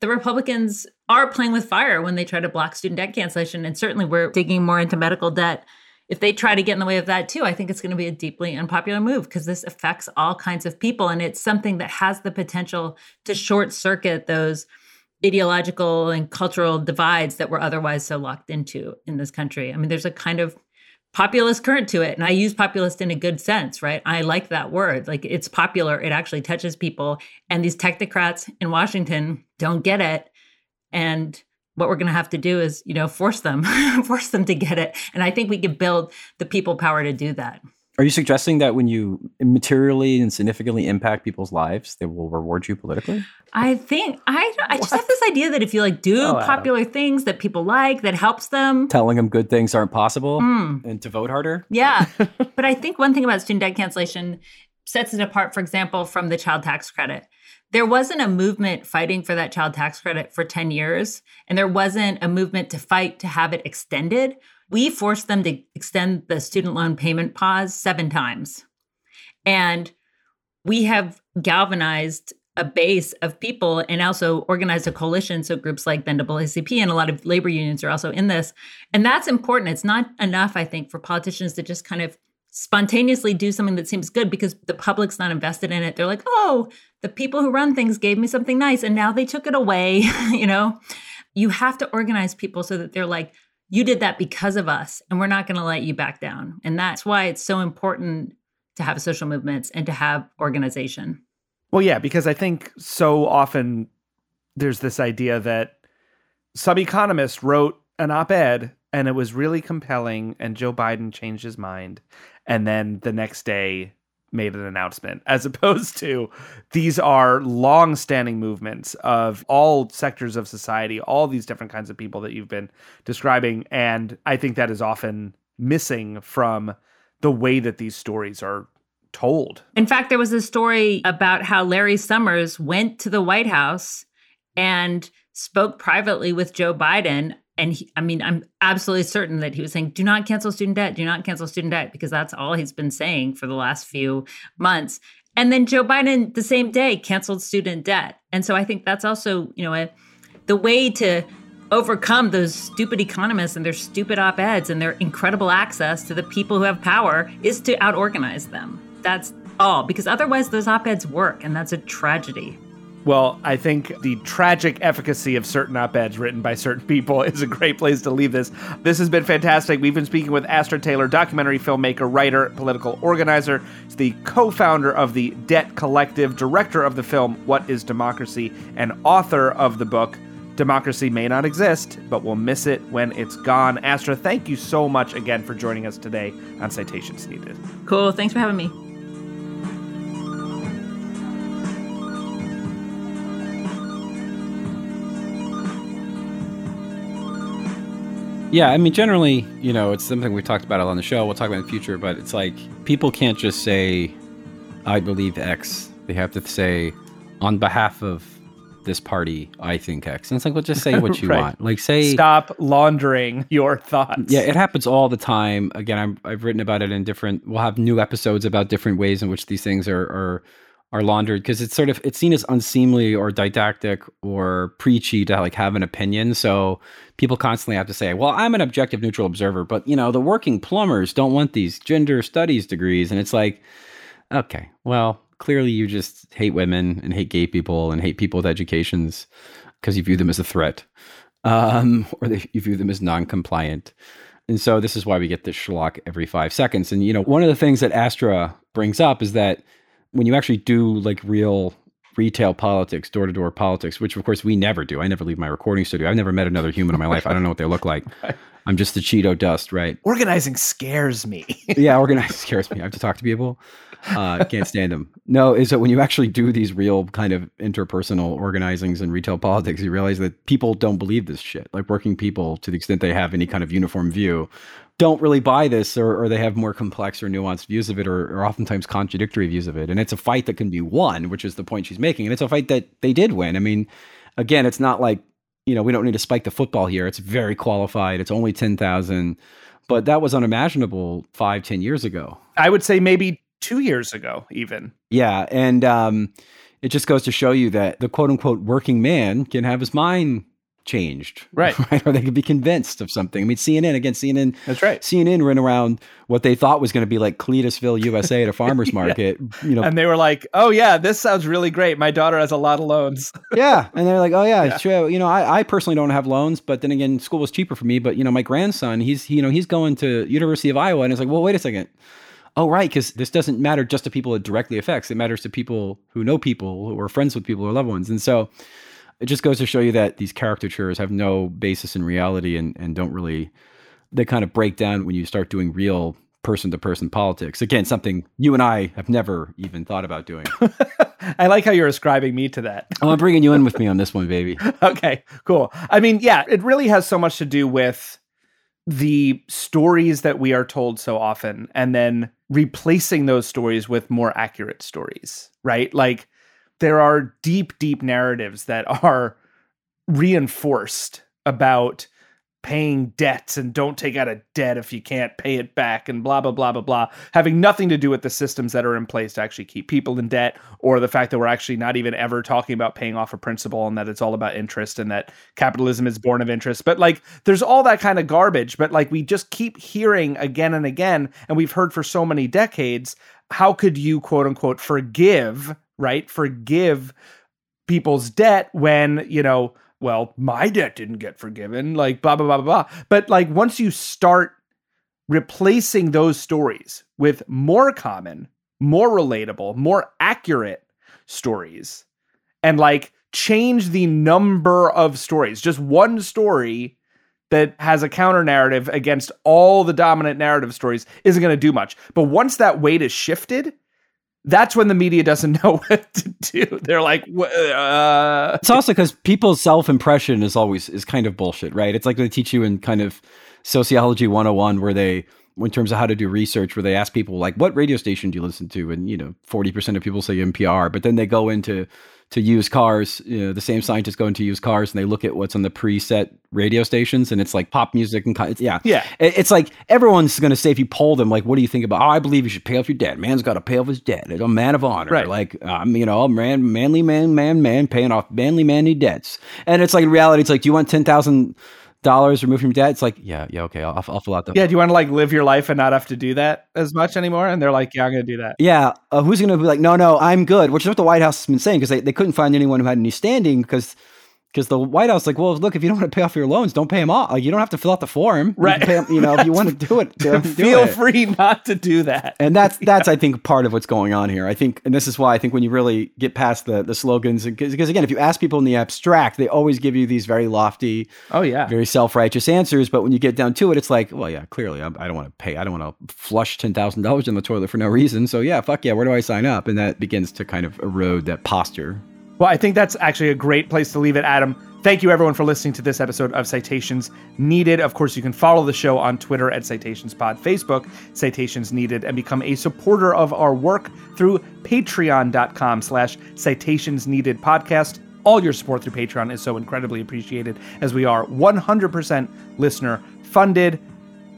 the Republicans are playing with fire when they try to block student debt cancellation and certainly we're digging more into medical debt. If they try to get in the way of that too, I think it's going to be a deeply unpopular move because this affects all kinds of people and it's something that has the potential to short circuit those ideological and cultural divides that we're otherwise so locked into in this country. I mean, there's a kind of populist current to it. And I use populist in a good sense, right? I like that word. Like it's popular, it actually touches people. And these technocrats in Washington don't get it. And what we're going to have to do is, you know, force them, force them to get it. And I think we can build the people power to do that. Are you suggesting that when you materially and significantly impact people's lives, they will reward you politically? I think I I just have this idea that if you like do Oh, popular things that people like that helps them. Telling them good things aren't possible Mm. and to vote harder? Yeah. but I think one thing about student debt cancellation sets it apart, for example, from the child tax credit. There wasn't a movement fighting for that child tax credit for 10 years, and there wasn't a movement to fight to have it extended. We forced them to extend the student loan payment pause seven times. And we have galvanized a base of people and also organized a coalition. So groups like the NAACP and a lot of labor unions are also in this. And that's important. It's not enough, I think, for politicians to just kind of spontaneously do something that seems good because the public's not invested in it. They're like, oh, the people who run things gave me something nice and now they took it away. you know, you have to organize people so that they're like, you did that because of us and we're not going to let you back down. And that's why it's so important to have social movements and to have organization. Well, yeah, because I think so often there's this idea that some economist wrote an op ed and it was really compelling, and Joe Biden changed his mind. And then the next day made an announcement, as opposed to these are long standing movements of all sectors of society, all these different kinds of people that you've been describing. And I think that is often missing from the way that these stories are told. In fact, there was a story about how Larry Summers went to the White House and spoke privately with Joe Biden. And he, I mean, I'm absolutely certain that he was saying, do not cancel student debt, do not cancel student debt, because that's all he's been saying for the last few months. And then Joe Biden, the same day, canceled student debt. And so I think that's also, you know, a, the way to overcome those stupid economists and their stupid op eds and their incredible access to the people who have power is to out organize them. That's all, because otherwise those op eds work, and that's a tragedy. Well, I think the tragic efficacy of certain op eds written by certain people is a great place to leave this. This has been fantastic. We've been speaking with Astra Taylor, documentary filmmaker, writer, political organizer. She's the co founder of the Debt Collective, director of the film What is Democracy, and author of the book Democracy May Not Exist, but We'll Miss It When It's Gone. Astra, thank you so much again for joining us today on Citations Needed. Cool. Thanks for having me. Yeah, I mean, generally, you know, it's something we talked about on the show. We'll talk about in the future, but it's like people can't just say, I believe X. They have to say, on behalf of this party, I think X. And it's like, well, just say what you Right. want. Like, say. Stop laundering your thoughts. Yeah, it happens all the time. Again, I'm, I've written about it in different. We'll have new episodes about different ways in which these things are are, are laundered because it's sort of it's seen as unseemly or didactic or preachy to like have an opinion. So people constantly have to say, "Well, I'm an objective, neutral observer," but you know, the working plumbers don't want these gender studies degrees, and it's like, okay, well, clearly you just hate women and hate gay people and hate people with educations because you view them as a threat um, or they, you view them as non-compliant. And so this is why we get this schlock every five seconds. And you know, one of the things that Astra brings up is that when you actually do like real retail politics, door to door politics, which of course we never do. I never leave my recording studio. I've never met another human in my life. I don't know what they look like. I'm just the Cheeto dust, right? Organizing scares me. yeah, organizing scares me. I have to talk to people. Uh, can't stand them. No, is that when you actually do these real kind of interpersonal organizings and retail politics, you realize that people don't believe this shit. Like working people, to the extent they have any kind of uniform view, don't really buy this, or, or they have more complex or nuanced views of it, or, or oftentimes contradictory views of it. And it's a fight that can be won, which is the point she's making. And it's a fight that they did win. I mean, again, it's not like you know we don't need to spike the football here. It's very qualified. It's only ten thousand, but that was unimaginable five, ten years ago. I would say maybe two years ago, even. Yeah, and um, it just goes to show you that the quote unquote working man can have his mind changed, Right. right? Or they could be convinced of something. I mean, CNN again, CNN. That's right. CNN ran around what they thought was going to be like Cletusville, USA, at a farmer's market. You know, And they were like, "Oh yeah, this sounds really great. My daughter has a lot of loans." yeah, and they're like, oh yeah, sure. You know, I, I personally don't have loans, but then again, school was cheaper for me. But you know, my grandson, he's he, you know he's going to University of Iowa, and it's like, well, wait a second. Oh right, because this doesn't matter just to people it directly affects. It matters to people who know people, who are friends with people, or loved ones, and so it just goes to show you that these caricatures have no basis in reality and and don't really they kind of break down when you start doing real person to person politics. Again, something you and I have never even thought about doing. I like how you're ascribing me to that. oh, I'm bringing you in with me on this one, baby. okay, cool. I mean, yeah, it really has so much to do with the stories that we are told so often and then replacing those stories with more accurate stories, right? Like there are deep, deep narratives that are reinforced about paying debts and don't take out a debt if you can't pay it back and blah blah blah blah blah having nothing to do with the systems that are in place to actually keep people in debt or the fact that we're actually not even ever talking about paying off a principal and that it's all about interest and that capitalism is born of interest. But like there's all that kind of garbage but like we just keep hearing again and again and we've heard for so many decades how could you quote unquote forgive right? Forgive people's debt when you know well my debt didn't get forgiven like blah blah blah blah blah. But like once you start replacing those stories with more common more relatable more accurate stories and like change the number of stories just one story that has a counter narrative against all the dominant narrative stories isn't going to do much. But once that weight is shifted that's when the media doesn't know what to do. They're like, uh, It's also because people's self impression is always is kind of bullshit, right? It's like they teach you in kind of sociology 101 where they in terms of how to do research where they ask people like what radio station do you listen to and you know 40% of people say NPR but then they go into to used cars you know the same scientists go into used cars and they look at what's on the preset radio stations and it's like pop music and kind yeah. Yeah. It- it's like everyone's going to say if you poll them like what do you think about oh I believe you should pay off your debt. Man's got to pay off his debt. A man of honor. Right. like um, you know man manly man man man paying off manly manly debts. And it's like in reality it's like do you want ten thousand dollars removed from your debt it's like yeah yeah okay I'll, I'll fill out the yeah, do you want to like live your life and not have to do that as much anymore? And they're like, yeah, I'm going to do that. Yeah, uh, who's going to be like, no, no, I'm good, which is what the White House has been saying because they, they couldn't find anyone who had any standing because because the White House like, well, look, if you don't want to pay off your loans, don't pay them off. Like, you don't have to fill out the form, You Right. pay 'em- you know, if you want to do it, do, do Feel it. free not to do that. And that's that's I think part of what's going on here. I think, and this is why I think when you really get past the the slogans, because again, if you ask people in the abstract, they always give you these very lofty, Oh yeah. very self righteous answers. But when you get down to it, it's like, well, yeah, clearly, I, I don't want to pay. I don't want to flush ten thousand dollars in the toilet for no reason. So yeah, fuck yeah, where do I sign up? And that begins to kind of erode that posture. Well, I think that's actually a great place to leave it, Adam. Thank you, everyone, for listening to this episode of Citations Needed. Of course, you can follow the show on Twitter at CitationsPod, Facebook, Citations Needed, and become a supporter of our work through patreon.com slash citations needed podcast. All your support through Patreon is so incredibly appreciated as we are 100% listener funded.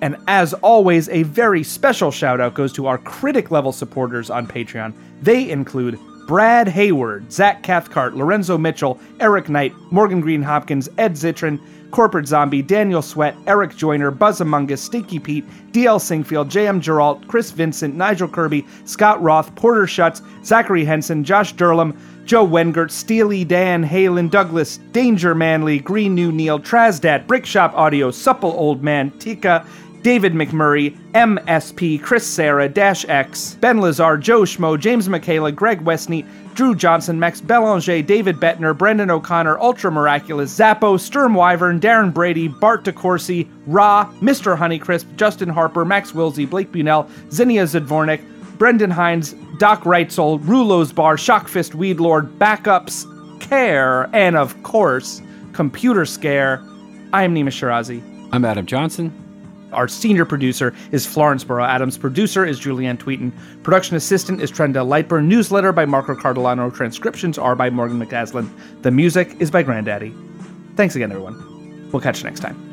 And as always, a very special shout out goes to our critic level supporters on Patreon. They include Brad Hayward, Zach Cathcart, Lorenzo Mitchell, Eric Knight, Morgan Green Hopkins, Ed Zitron, Corporate Zombie, Daniel Sweat, Eric Joyner, Buzz Among Us, Stinky Pete, DL Singfield, JM Geralt, Chris Vincent, Nigel Kirby, Scott Roth, Porter Schutz, Zachary Henson, Josh Durlam, Joe Wengert, Steely Dan, Halen Douglas, Danger Manley, Green New Neil, Trasdat, Brickshop Audio, Supple Old Man, Tika, David McMurray, MSP, Chris Sarah, Dash X, Ben Lazar, Joe Schmo, James Michaela, Greg Westneat, Drew Johnson, Max Belanger, David Bettner, Brendan O'Connor, Ultra Miraculous, Zappo, Sturm Wyvern, Darren Brady, Bart DeCourcy, Ra, Mr. Honeycrisp, Justin Harper, Max Wilsey, Blake Bunell, Zinnia Zedvornik, Brendan Hines, Doc Reitzel, Rulo's Bar, Shockfist Weedlord, Backups, Care, and of course, Computer Scare. I am Nima Shirazi. I'm Adam Johnson. Our senior producer is Florence Barrau-Adams. Producer is Julianne Tveten. Production assistant is Trendel Lightburn. Newsletter by Marco Cardellano. Transcriptions are by Morgan McAslan. The music is by Granddaddy. Thanks again, everyone. We'll catch you next time.